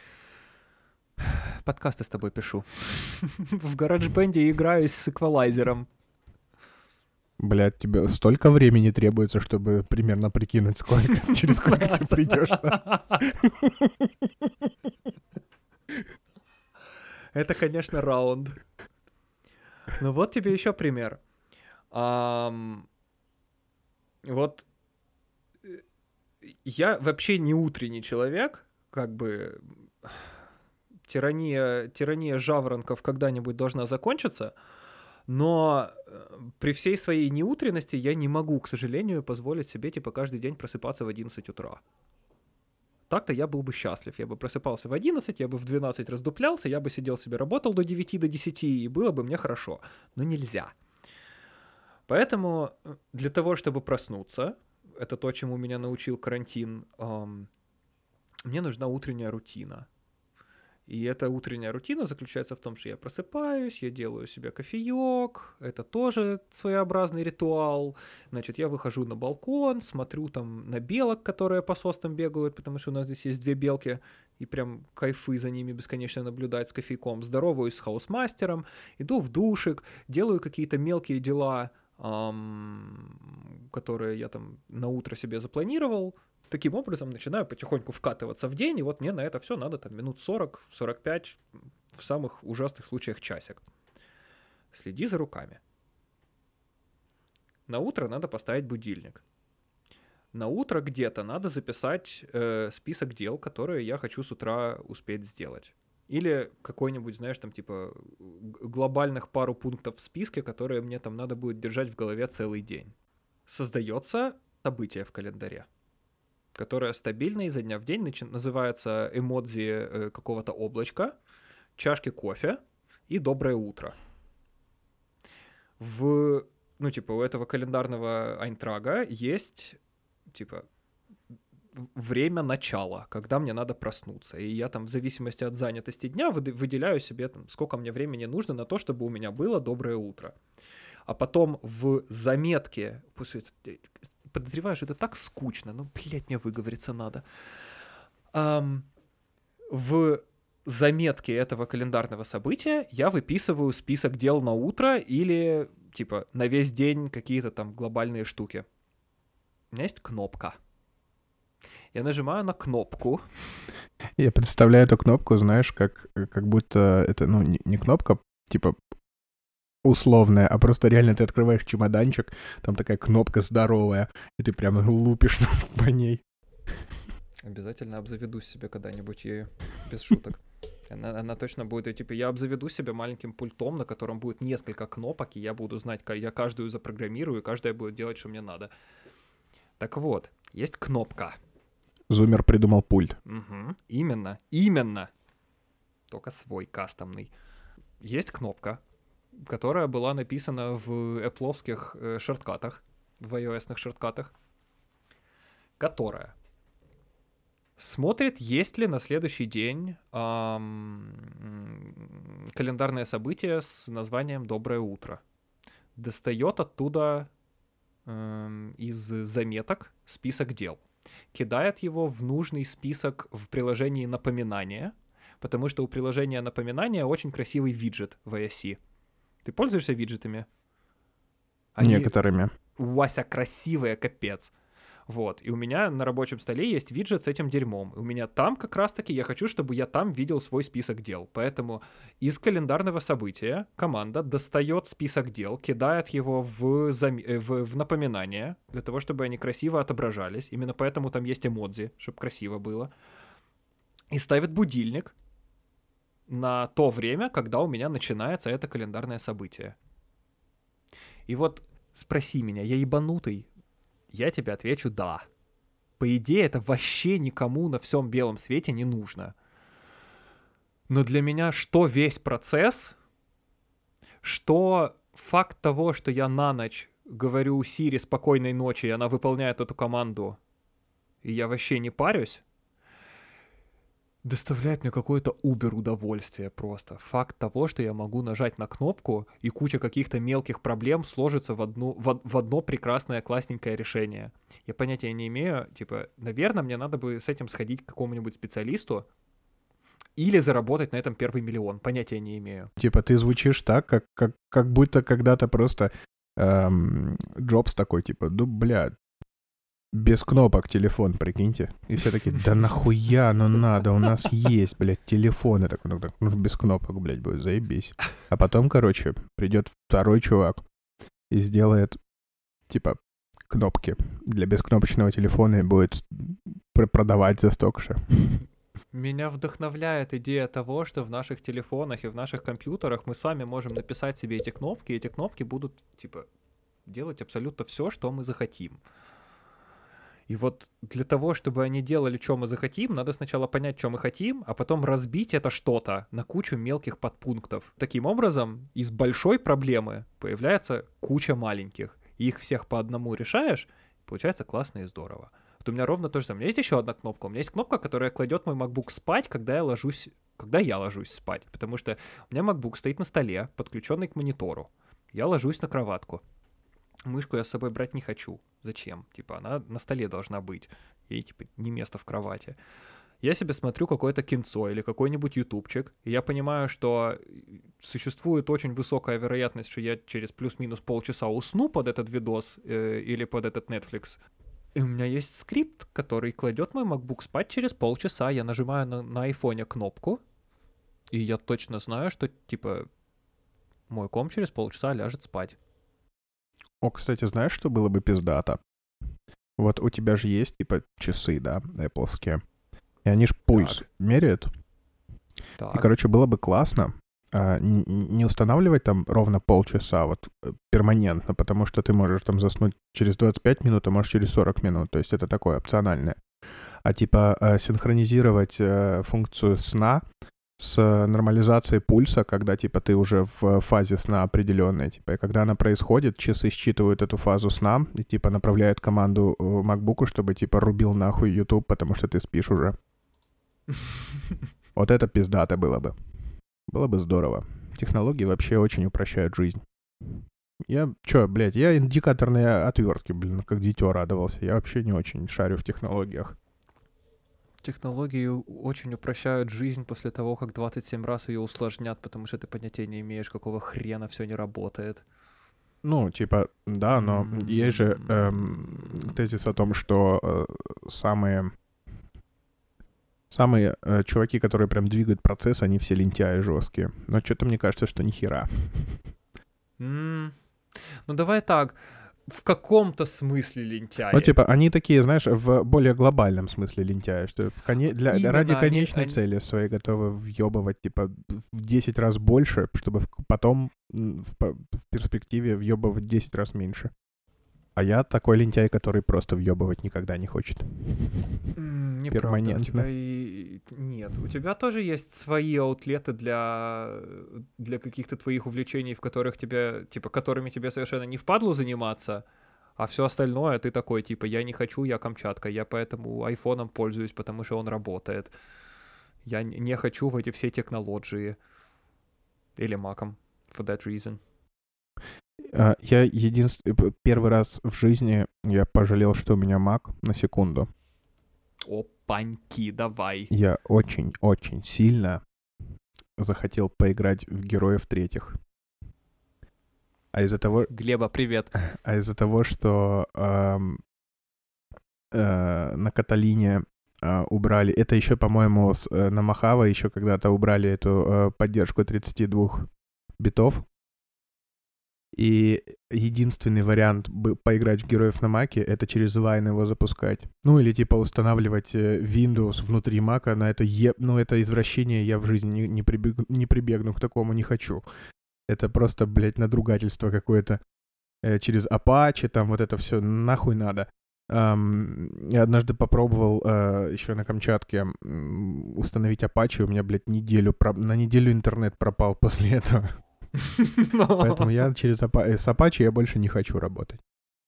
подкасты с тобой пишу. <laughs> В GarageBand играюсь с эквалайзером. Блядь, тебе столько времени требуется, чтобы примерно прикинуть, сколько, через сколько ты <laughs> придешь. <laughs> Это, конечно, раунд. Ну вот тебе еще пример. Ам, Вот э, я вообще не утренний человек, как бы тирания, тирания жаворонков когда-нибудь должна закончиться, но э, при всей своей неутренности я не могу, к сожалению, позволить себе типа каждый день просыпаться в 11 утра. Так-то я был бы счастлив. Я бы просыпался в 11, я бы в 12 раздуплялся, я бы сидел себе, работал до 9, до 10, и было бы мне хорошо. Но нельзя. Поэтому э, для того, чтобы проснуться, это то, чему меня научил карантин, ам, мне нужна утренняя рутина. И эта утренняя рутина заключается в том, что я просыпаюсь, я делаю себе кофеек, это тоже своеобразный ритуал. Значит, я выхожу на балкон, смотрю там на белок, которые по состам бегают, потому что у нас здесь есть две белки, и прям кайфы за ними бесконечно наблюдать с кофейком. Здороваюсь с хаусмастером, иду в душик, делаю какие-то мелкие дела, ам, которые я там на утро себе запланировал. Таким образом начинаю потихоньку вкатываться в день, и вот мне на это все надо там минут 40-45, в самых ужасных случаях часик. Следи за руками. На утро надо поставить будильник. На утро где-то надо записать э, список дел, которые я хочу с утра успеть сделать. Или какой-нибудь, знаешь, там типа глобальных пару пунктов в списке, которые мне там надо будет держать в голове целый день. Создается событие в календаре, которое стабильно изо дня в день начи- называется эмодзи э, какого-то облачка, чашки кофе и доброе утро. В, ну, типа, у этого календарного айнтрага есть, типа, время начала, когда мне надо проснуться. И я там в зависимости от занятости дня выд- выделяю себе, там, сколько мне времени нужно на то, чтобы у меня было доброе утро. А потом в заметке, пусть подозреваю, что это так скучно, ну, блядь, мне выговориться надо. Ам, в заметке этого календарного события я выписываю список дел на утро или, типа, на весь день какие-то там глобальные штуки. У меня есть кнопка. Я нажимаю на кнопку. Я представляю эту кнопку, знаешь, как, как будто это, ну, не, не кнопка, типа, условная, а просто реально ты открываешь чемоданчик, там такая кнопка здоровая, и ты прямо лупишь <laughs> по ней. Обязательно обзаведу себе когда-нибудь ею, без шуток. Она, она точно будет, типа, я обзаведу себя маленьким пультом, на котором будет несколько кнопок, и я буду знать, я каждую запрограммирую, и каждая будет делать, что мне надо. Так вот, есть кнопка. Зумер придумал пульт. Мгм. Именно, именно. Только свой кастомный. Есть кнопка, которая была написана в эпловских э, шорткатах, в iOS шорткатах, которая смотрит, есть ли на следующий день ам, м, календарное событие с названием «Доброе утро». Достает оттуда эм, из заметок список дел кидает его в нужный список в приложении напоминания, потому что у приложения напоминания очень красивый виджет в iOS. Ты пользуешься виджетами? Они Некоторыми. Вася красивые, капец. Вот, и у меня на рабочем столе есть виджет с этим дерьмом. У меня там как раз-таки я хочу, чтобы я там видел свой список дел. Поэтому из календарного события команда достает список дел, кидает его в, зам- э, в, в напоминание, для того, чтобы они красиво отображались. Именно поэтому там есть эмодзи, чтобы красиво было. И ставит будильник на то время, когда у меня начинается это календарное событие. И вот спроси меня, я ебанутый? Я тебе отвечу «да». По идее, это вообще никому на всем белом свете не нужно. Но для меня что весь процесс, что факт того, что я на ночь говорю Сири спокойной ночи, и она выполняет эту команду, и я вообще не парюсь, доставляет мне какое-то убер удовольствие просто. Факт того, что я могу нажать на кнопку, и куча каких-то мелких проблем сложится в, одну, в, в одно прекрасное, классненькое решение. Я понятия не имею, типа, наверное, мне надо бы с этим сходить к какому-нибудь специалисту или заработать на этом первый миллион. Понятия не имею. Типа ты звучишь так, как, как, как будто когда-то просто эм, Джобс такой, типа, ну, бля, без кнопок телефон, прикиньте. И все такие, да нахуя, ну надо, у нас есть, блядь, телефон. И такой, ну, так, ну без кнопок, блядь, будет, заебись. А потом, короче, придет второй чувак и сделает, типа, кнопки для бескнопочного телефона и будет пр- продавать за столько же. Меня вдохновляет идея того, что в наших телефонах и в наших компьютерах мы сами можем написать себе эти кнопки, и эти кнопки будут, типа, делать абсолютно все, что мы захотим. И вот для того, чтобы они делали, что мы захотим, надо сначала понять, что мы хотим, а потом разбить это что-то на кучу мелких подпунктов. Таким образом, из большой проблемы появляется куча маленьких. И их всех по одному решаешь, получается классно и здорово. Вот у меня ровно то же самое. У меня есть еще одна кнопка. У меня есть кнопка, которая кладет мой MacBook спать, когда я ложусь, когда я ложусь спать. Потому что у меня MacBook стоит на столе, подключенный к монитору. Я ложусь на кроватку. Мышку я с собой брать не хочу. Зачем? Типа, она на столе должна быть. Ей, типа, не место в кровати. Я себе смотрю какое-то кинцо или какой-нибудь ютубчик, и я понимаю, что существует очень высокая вероятность, что я через плюс-минус полчаса усну под этот видос э, или под этот Netflix. И у меня есть скрипт, который кладет мой MacBook спать через полчаса. Я нажимаю на, на айфоне кнопку, и я точно знаю, что, типа, мой ком через полчаса ляжет спать. О, кстати, знаешь, что было бы пиздато? Вот у тебя же есть, типа, часы, да, Appleские. И они ж пульс Так. меряют. И, короче, было бы классно а, не устанавливать там ровно полчаса вот э, перманентно, потому что ты можешь там заснуть через 25 минут, а можешь через 40 минут. То есть это такое опциональное. А типа э, синхронизировать э, функцию сна с нормализацией пульса, когда, типа, ты уже в фазе сна определенной, типа, и когда она происходит, часы считывают эту фазу сна и, типа, направляют команду MacBook, чтобы, типа, рубил нахуй YouTube, потому что ты спишь уже. Вот это пиздато было бы. Было бы здорово. Технологии вообще очень упрощают жизнь. Я, чё, блядь, я индикаторные отвертки, блин, как дитё радовался. Я вообще не очень шарю в технологиях. Технологии очень упрощают жизнь после того, как 27 раз ее усложнят, потому что ты понятия не имеешь, какого хрена все не работает. Ну, типа, да, но есть же эм, тезис о том, что э, самые Самые э, чуваки, которые прям двигают процесс, они все лентяи жесткие. Но что-то мне кажется, что ни хера. Mm. Ну давай так, в каком-то смысле лентяи. Ну типа они такие, знаешь, в более глобальном смысле лентяи, что в коне... для... ради конечной они, цели своей готовы въебывать типа в 10 раз больше, чтобы потом в, в перспективе въебывать 10 раз меньше. А я такой лентяй, который просто въебывать никогда не хочет. Не Перманентно. У тебя и... Нет, у тебя тоже есть свои аутлеты для, для каких-то твоих увлечений, в которых тебе, типа, которыми тебе совершенно не впадло заниматься, а все остальное ты такой, типа, я не хочу, я Камчатка, я поэтому айфоном пользуюсь, потому что он работает. Я не хочу в эти все технологии. Или маком, for that reason. А, я единственный... Первый раз в жизни я пожалел, что у меня Mac на секунду. Опаньки, давай. Я очень-очень сильно захотел поиграть в героев третьих. А из-за того... Глеба, привет. А из-за того, что эм, э, на Каталине э, убрали... Это еще, по-моему, с, э, на Махава еще когда-то убрали эту э, поддержку 32 битов. И единственный вариант поиграть в героев на Маке — это через Wine его запускать. Ну, или типа устанавливать э, Windows внутри Мака на это... Е... Ну, это извращение, я в жизни не, не, прибег... не прибегну к такому, не хочу. Это просто, блядь, надругательство какое-то. Э, через Apache, там вот это все нахуй надо. Um, я однажды попробовал uh, э, еще на Камчатке установить Apache, у меня, блядь, неделю, на неделю интернет пропал <laughs> после этого. <laughs> Поэтому я через Апа... с Apache я больше не хочу работать.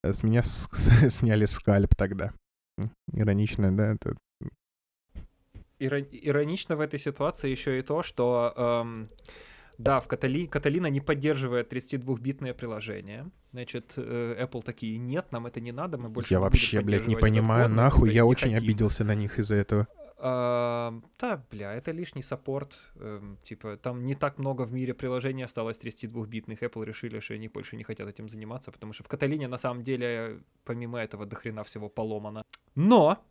Э, с меня <laughs> сняли скальп тогда. Иронично, да? Это... Иронично в этой ситуации еще и то, что эм, да, в Катали... Каталина не поддерживает 32-битное приложение. Значит, э, Apple такие, нет, нам это не надо, мы больше Я вообще, блядь, не понимаю, нахуй, я очень хотим. обиделся на них из-за этого. А, да, бля, это лишний саппорт. Эм, типа, там не так много в мире приложений осталось 32-битных. Apple решили, что они больше не хотят этим заниматься, потому что в Каталине на самом деле, помимо этого, дохрена всего поломано. Но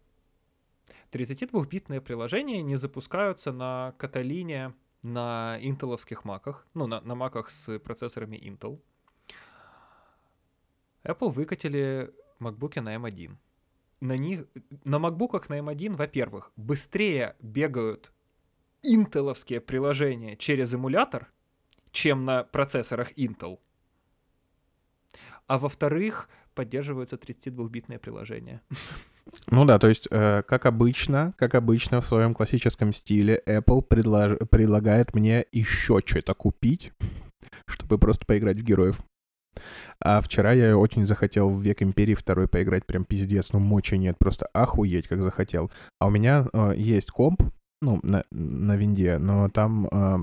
32-битные приложения не запускаются на Каталине на интеловских маках, ну, на, на маках с процессорами Intel. Apple выкатили MacBook на M1 на них, на макбуках на M1, во-первых, быстрее бегают интеловские приложения через эмулятор, чем на процессорах Intel. А во-вторых, поддерживаются 32-битные приложения. Ну да, то есть, э, как обычно, как обычно в своем классическом стиле, Apple предлаж... предлагает мне еще что-то купить, <laughs> чтобы просто поиграть в героев. А вчера я очень захотел в Век Империи второй поиграть, прям пиздец, ну мочи нет, просто охуеть, как захотел. А у меня э, есть комп, ну, на, на винде, но там э,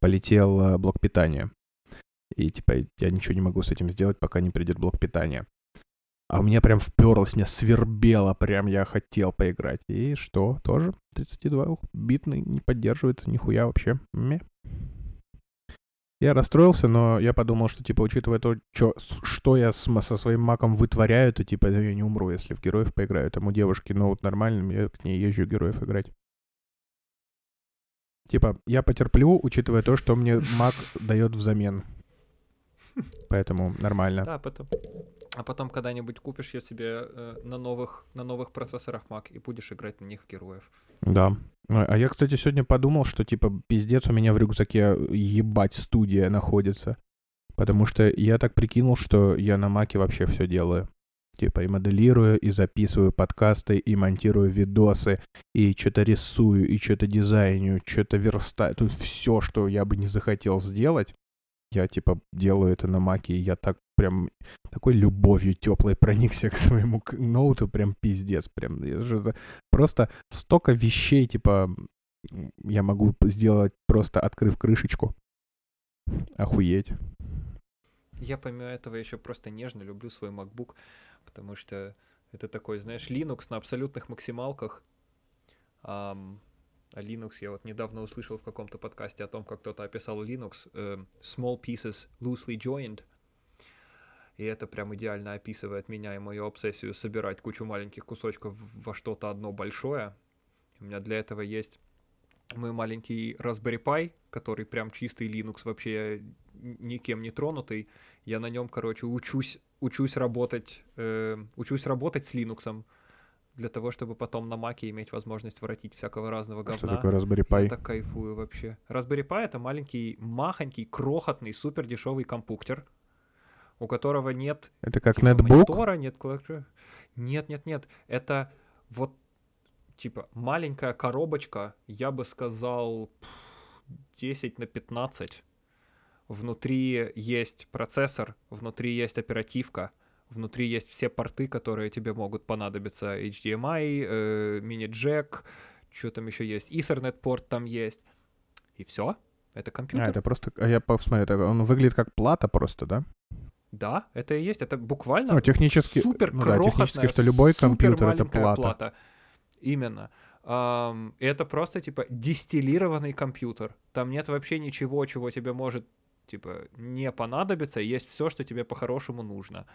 полетел э, блок питания. И, типа, я ничего не могу с этим сделать, пока не придет блок питания. А у меня прям вперлось, меня свербело, прям я хотел поиграть. И что, тоже 32-битный не поддерживается нихуя вообще. Ме. Я расстроился, но я подумал, что, типа, учитывая то, чё, что я с, со своим маком вытворяю, то, типа, я не умру, если в героев поиграю. Там у девушки ноут нормальный, я к ней езжу героев играть. Типа, я потерплю, учитывая то, что мне маг <laughs> дает взамен. Поэтому нормально. Да, потом. А потом когда-нибудь купишь я себе э, на новых на новых процессорах Mac и будешь играть на них героев. Да, А а я, кстати, сегодня подумал, что, типа, пиздец, у меня в рюкзаке ебать студия находится. Потому что я так прикинул, что я на маке вообще все делаю. Типа и моделирую, и записываю подкасты, и монтирую видосы, и что-то рисую, и что-то дизайню, что-то верстаю. Тут все, что я бы не захотел сделать, я типа делаю это на маке, и я так прям такой любовью теплой проникся <laughs> к своему ноуту, прям пиздец, прям просто столько вещей, типа я могу сделать просто открыв крышечку, охуеть. Я помимо этого еще просто нежно люблю свой MacBook, потому что это такой, знаешь, Linux на абсолютных максималках. Ам, а Linux я вот недавно услышал в каком-то подкасте о том, как кто-то описал Linux э, small pieces loosely joined. И это прям идеально описывает меня и мою обсессию собирать кучу маленьких кусочков во что-то одно большое. У меня для этого есть мой маленький Raspberry Pi, который прям чистый Linux, вообще никем не тронутый. Я на нем, короче, учусь, учусь работать, э, учусь работать с Linux для того, чтобы потом на Маке иметь возможность воротить всякого разного говна. Что такое Raspberry Я Pi? так кайфую вообще. Raspberry Pi это маленький, махонький, крохотный, супер дешевый компьютер, у которого нет Это как типа, нетбук? монитора, нет. Нет, нет, нет. Это вот типа маленькая коробочка, я бы сказал пф, 10 на 15. Внутри есть процессор, внутри есть оперативка, внутри есть все порты, которые тебе могут понадобиться. HDMI, э, мини-джек, что там еще есть, Ethernet порт там есть. И все. Это компьютер. А, это просто... А я посмотрю, это он выглядит как плата просто, да? Да, это и есть. Это буквально Ну, технически... супер ну да, технически, что любой компьютер — это маленькая плата. Именно. Ам, это просто, типа, дистиллированный компьютер. Там нет вообще ничего, чего тебе может, типа, не понадобиться. Есть все, что тебе по-хорошему нужно.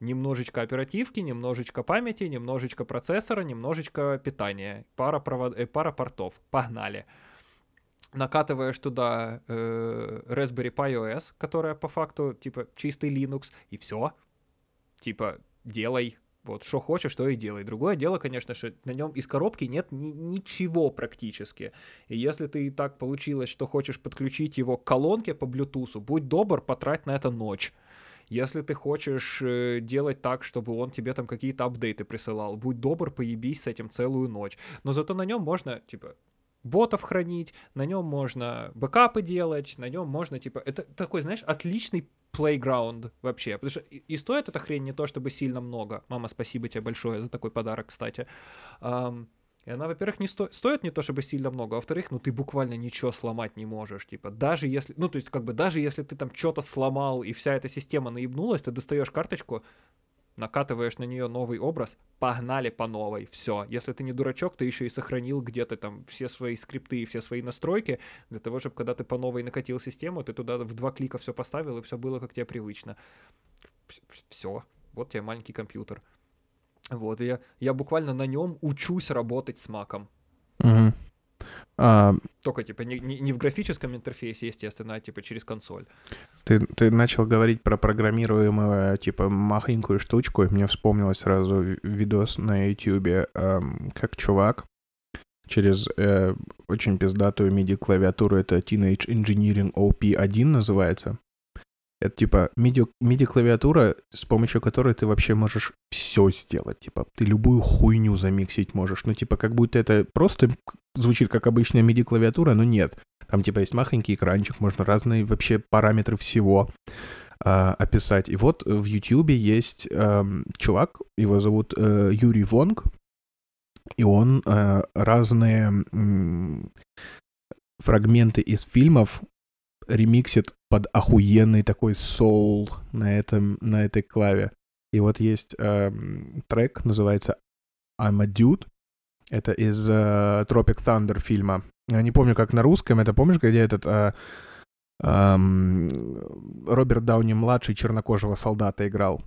Немножечко оперативки, немножечко памяти, немножечко процессора, немножечко питания. Пара, провод... э, пара портов. Погнали. Накатываешь туда э, Raspberry Pi OS, которая по факту, типа, чистый Linux, и все. Типа, делай. Вот, что хочешь, то и делай. Другое дело, конечно же, на нем из коробки нет ни- ничего практически. И если ты и так получилось, что хочешь подключить его к колонке по Bluetooth, будь добр, потрать на это ночь. Если ты хочешь э, делать так, чтобы он тебе там какие-то апдейты присылал, будь добр, поебись с этим целую ночь. Но зато на нем можно, типа, ботов хранить, на нем можно бэкапы делать, на нем можно, типа, это такой, знаешь, отличный playground вообще. Потому что и, стоит эта хрень не то чтобы сильно много. Мама, спасибо тебе большое за такой подарок, кстати. Ам, и она, во-первых, не сто... стоит не то чтобы сильно много, а во-вторых, ну ты буквально ничего сломать не можешь. Типа, даже если, ну то есть как бы даже если ты там что-то сломал и вся эта система наебнулась, ты достаешь карточку, накатываешь на нее новый образ, погнали по новой, все. Если ты не дурачок, ты еще и сохранил где-то там все свои скрипты и все свои настройки, для того, чтобы когда ты по новой накатил систему, ты туда в два клика все поставил, и все было как тебе привычно. Все. Вот тебе маленький компьютер. Вот, я, я буквально на нем учусь работать с маком. Мгм. А, Только, типа, не, не- в графическом интерфейсе, естественно, а, типа, через консоль. ты, ты начал говорить про программируемую, типа, махонькую штучку, и мне вспомнилось сразу ви- видос на ютюбе, ам, как чувак через э, очень пиздатую MIDI-клавиатуру, это Teenage Engineering OP1 называется. Это типа MIDI, MIDI-клавиатура, с помощью которой ты вообще можешь все сделать. Типа, ты любую хуйню замиксить можешь. Ну, типа, как будто это просто звучит как обычная MIDI-клавиатура, но нет. Там, типа, есть махонький экранчик, можно разные вообще параметры всего а, описать. И вот в Ютьюбе есть ам, чувак, его зовут э, Юрий Вонг, и он э, разные м, фрагменты из фильмов ремиксит под охуенный такой соул на, этом, на этой клаве. И вот есть эм, трек, называется I'm a Dude. Это из э, Tropic Thunder фильма. Я не помню, как на русском. Это помнишь, где этот э, эм, Роберт Дауни-младший чернокожего солдата играл?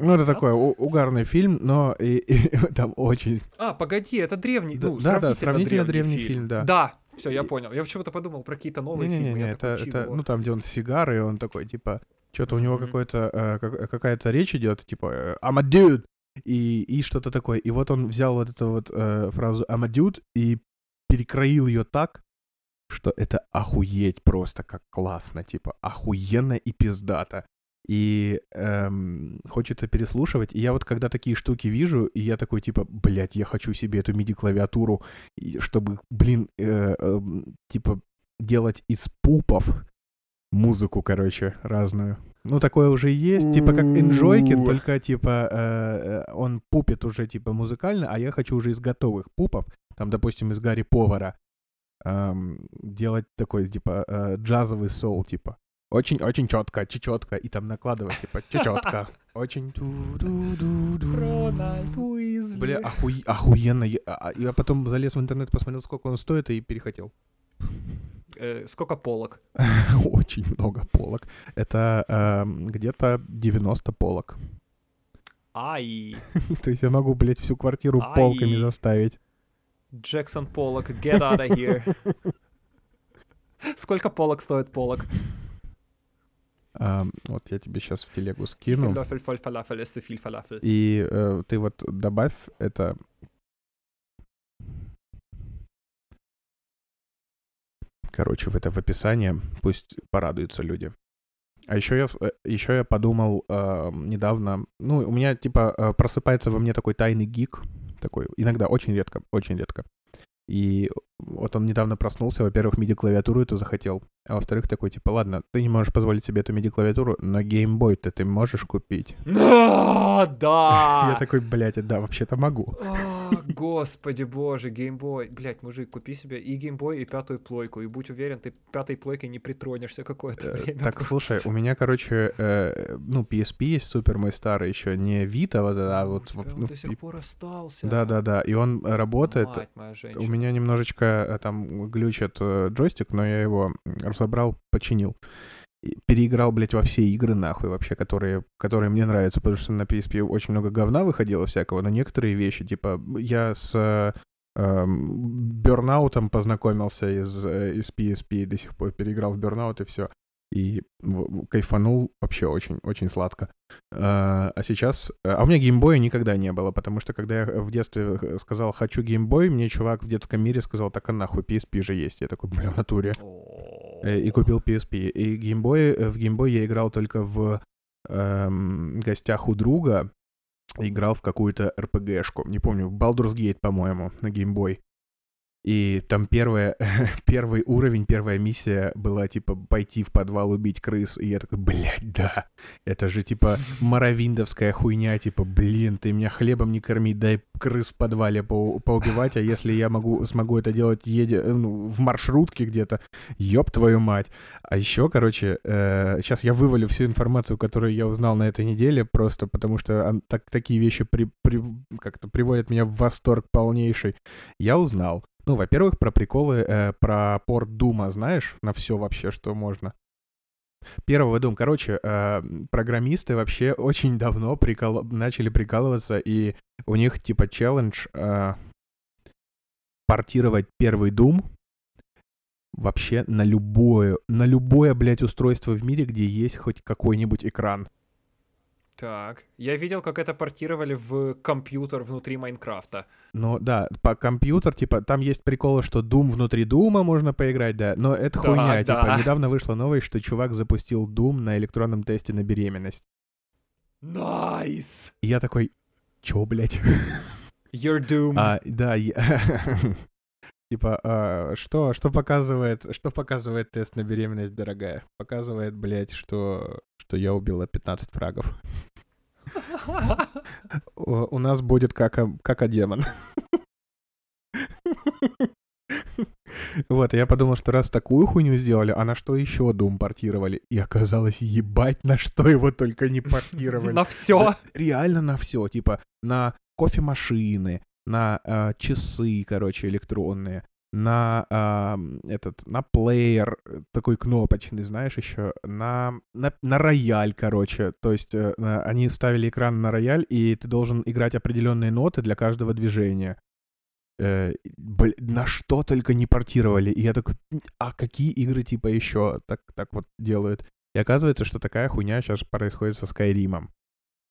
Ну, это такой у- угарный фильм, но и, <laughs> и там очень... А, погоди, это древний, Да- ну, да, да, сравнительно, сравнительно древний, древний фильм, да. Да, все, я понял. Я почему-то подумал про какие-то новые фильмы. Не-не-не, я это, такой, это, ну, там, где он с сигарой, и он такой, типа, что-то у него какой-то, э, как- какая-то речь идет, типа, I'm a dude, и, и что-то такое. И вот он взял вот эту вот э, фразу «I'm a dude» и перекроил ее так, что это охуеть просто как классно, типа охуенно и пиздато. И эм, хочется переслушивать. И я вот когда такие штуки вижу, и я такой типа, блядь, я хочу себе эту MIDI-клавиатуру, чтобы, блин, э, э, типа делать из пупов музыку, короче, разную. Ну, такое уже есть, типа как Enjoykin, только типа э, э, он пупит уже типа музыкально, а я хочу уже из готовых пупов, там, допустим, из Гарри Повара, эм, делать такой, типа, э, джазовый соул, типа. Очень-очень четко, четко, и там накладывать, типа, четко. <laughs> Очень... Бля, оху... охуенно. Я, а, я потом залез в интернет, посмотрел, сколько он стоит, и перехотел. Э, сколько полок? <laughs> Очень много полок. Это э, где-то 90 полок. Ай. <laughs> То есть я могу, блядь, всю квартиру Ай. полками заставить. Джексон Полок, get out of here. Сколько полок стоит полок? Uh, вот я тебе сейчас в телегу скину. И uh, ты вот добавь это. Короче, в это в описание. Пусть порадуются люди. А еще я, э, еще я подумал uh, недавно, ну, у меня типа просыпается во мне такой тайный гик, такой, иногда, очень редко, очень редко. И вот он недавно проснулся, во-первых, MIDI-клавиатуру эту захотел, а во-вторых, такой, типа, ладно, ты не можешь позволить себе эту MIDI-клавиатуру, но геймбой-то ты можешь купить. <laughs> А, да! Я такой, блядь, да, вообще-то могу. А, господи боже, геймбой. Блядь, мужик, купи себе и геймбой, и пятую плойку, и будь уверен, ты пятой плойкой не притронешься какое-то э, время. Так, слушай, у меня, короче, э, ну, PSP есть супер мой старый еще, не Vita, вот, а вот... Он до сих пор остался. Да-да-да, и он работает. У меня немножечко э, там глючит джойстик, но я его разобрал, починил. Переиграл, блядь, во все игры, нахуй, вообще, которые, которые мне нравятся, потому что на PSP очень много говна выходило всякого, но некоторые вещи, типа, я с Бернаутом эм, познакомился из, э, из PSP, до сих пор переиграл в Бернаут и все и кайфанул вообще очень-очень сладко. А, а сейчас... А у меня геймбоя никогда не было, потому что когда я в детстве сказал «хочу геймбой», мне чувак в детском мире сказал «так а нахуй, PSP же есть». Я такой, бля, в натуре. Э, и купил PSP. И геймбой, в геймбой я играл только в эм, гостях у друга, играл в какую-то РПГшку. Не помню, Baldur's Gate, по-моему, на геймбой. И там первая, <laughs> первый уровень, первая миссия была, типа, пойти в подвал убить крыс. И я такой, блядь, да. Это же, типа, <laughs> маравиндовская хуйня. Типа, блин, ты меня хлебом не корми, дай крыс в подвале по поубивать. А если я могу, смогу это делать едя, ну, в маршрутке где-то, ёб твою мать. А еще, короче, э, сейчас я вывалю всю информацию, которую я узнал на этой неделе, просто потому что так, такие вещи при, при, как-то приводят меня в восторг полнейший. Я узнал, ну, во-первых, про приколы, э, про порт Дума, знаешь, на все вообще, что можно. Первый Doom, короче, э, программисты вообще очень давно прикол... начали прикалываться, и у них типа челлендж э, портировать первый Doom вообще на любое, на любое, блядь, устройство в мире, где есть хоть какой-нибудь экран. Так, я видел, как это портировали в компьютер внутри Майнкрафта. Ну да, про компьютер, типа, там есть приколы, что Doom внутри Дума можно поиграть, да, но это да, хуйня, да. типа, недавно вышла новость, что чувак запустил Doom на электронном тесте на беременность. Найс! Nice. И я такой, чё, блядь? You're doomed. А, да, я... <laughs> Типа, а, что, что показывает, что показывает тест на беременность, дорогая? Показывает, блядь, что, что я убила 15 фрагов. У нас будет как, как демон. Вот, я подумал, что раз такую хуйню сделали, а на что еще Doom портировали? И оказалось, ебать, на что его только не портировали. На все. Реально на все, типа на кофемашины, на э, часы, короче, электронные, на э, этот, на плеер такой кнопочный, знаешь, еще на на, на рояль, короче, то есть э, они ставили экран на рояль, и ты должен играть определенные ноты для каждого движения. Э, блин, на что только не портировали. И я такой, а какие игры типа еще так, так вот делают? И оказывается, что такая хуйня сейчас происходит со Скайримом.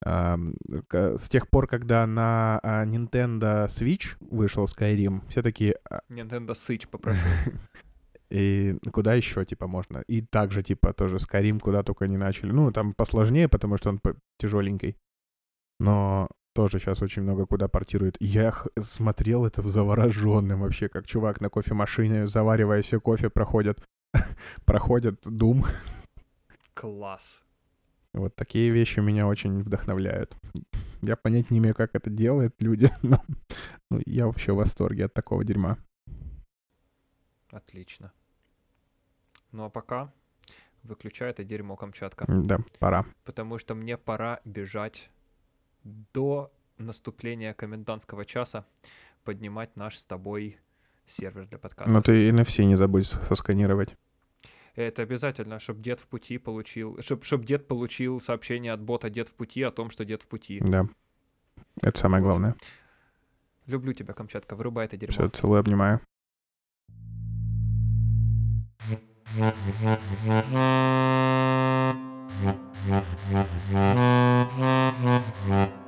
С тех пор, когда на а, Nintendo Switch вышел Skyrim, все такие, «А, Nintendo Switch попрошу. <laughs> и куда еще, типа, можно? И также, типа, тоже Skyrim куда только не начали. Ну, там посложнее, потому что он тяжеленький. Но тоже сейчас очень много куда портирует. Я смотрел это в завороженном вообще, как чувак на кофемашине, заваривая себе кофе, проходит, <laughs> проходит Doom. Класс. Вот такие вещи меня очень вдохновляют. Я понять не имею, как это делают люди, <laughs> но ну, я вообще в восторге от такого дерьма. Отлично. Ну а пока выключай это дерьмо, Камчатка. Да, пора. Потому что мне пора бежать до наступления комендантского часа поднимать наш с тобой сервер для подкаста. Но ты NFC не забудь сосканировать. Это обязательно, чтобы дед в пути получил, чтобы чтоб дед получил сообщение от бота «Дед в пути» о том, что дед в пути. Да. Это самое главное. Люблю тебя, Камчатка, вырубай это дерьмо. Все, целую, обнимаю. You. <laughs>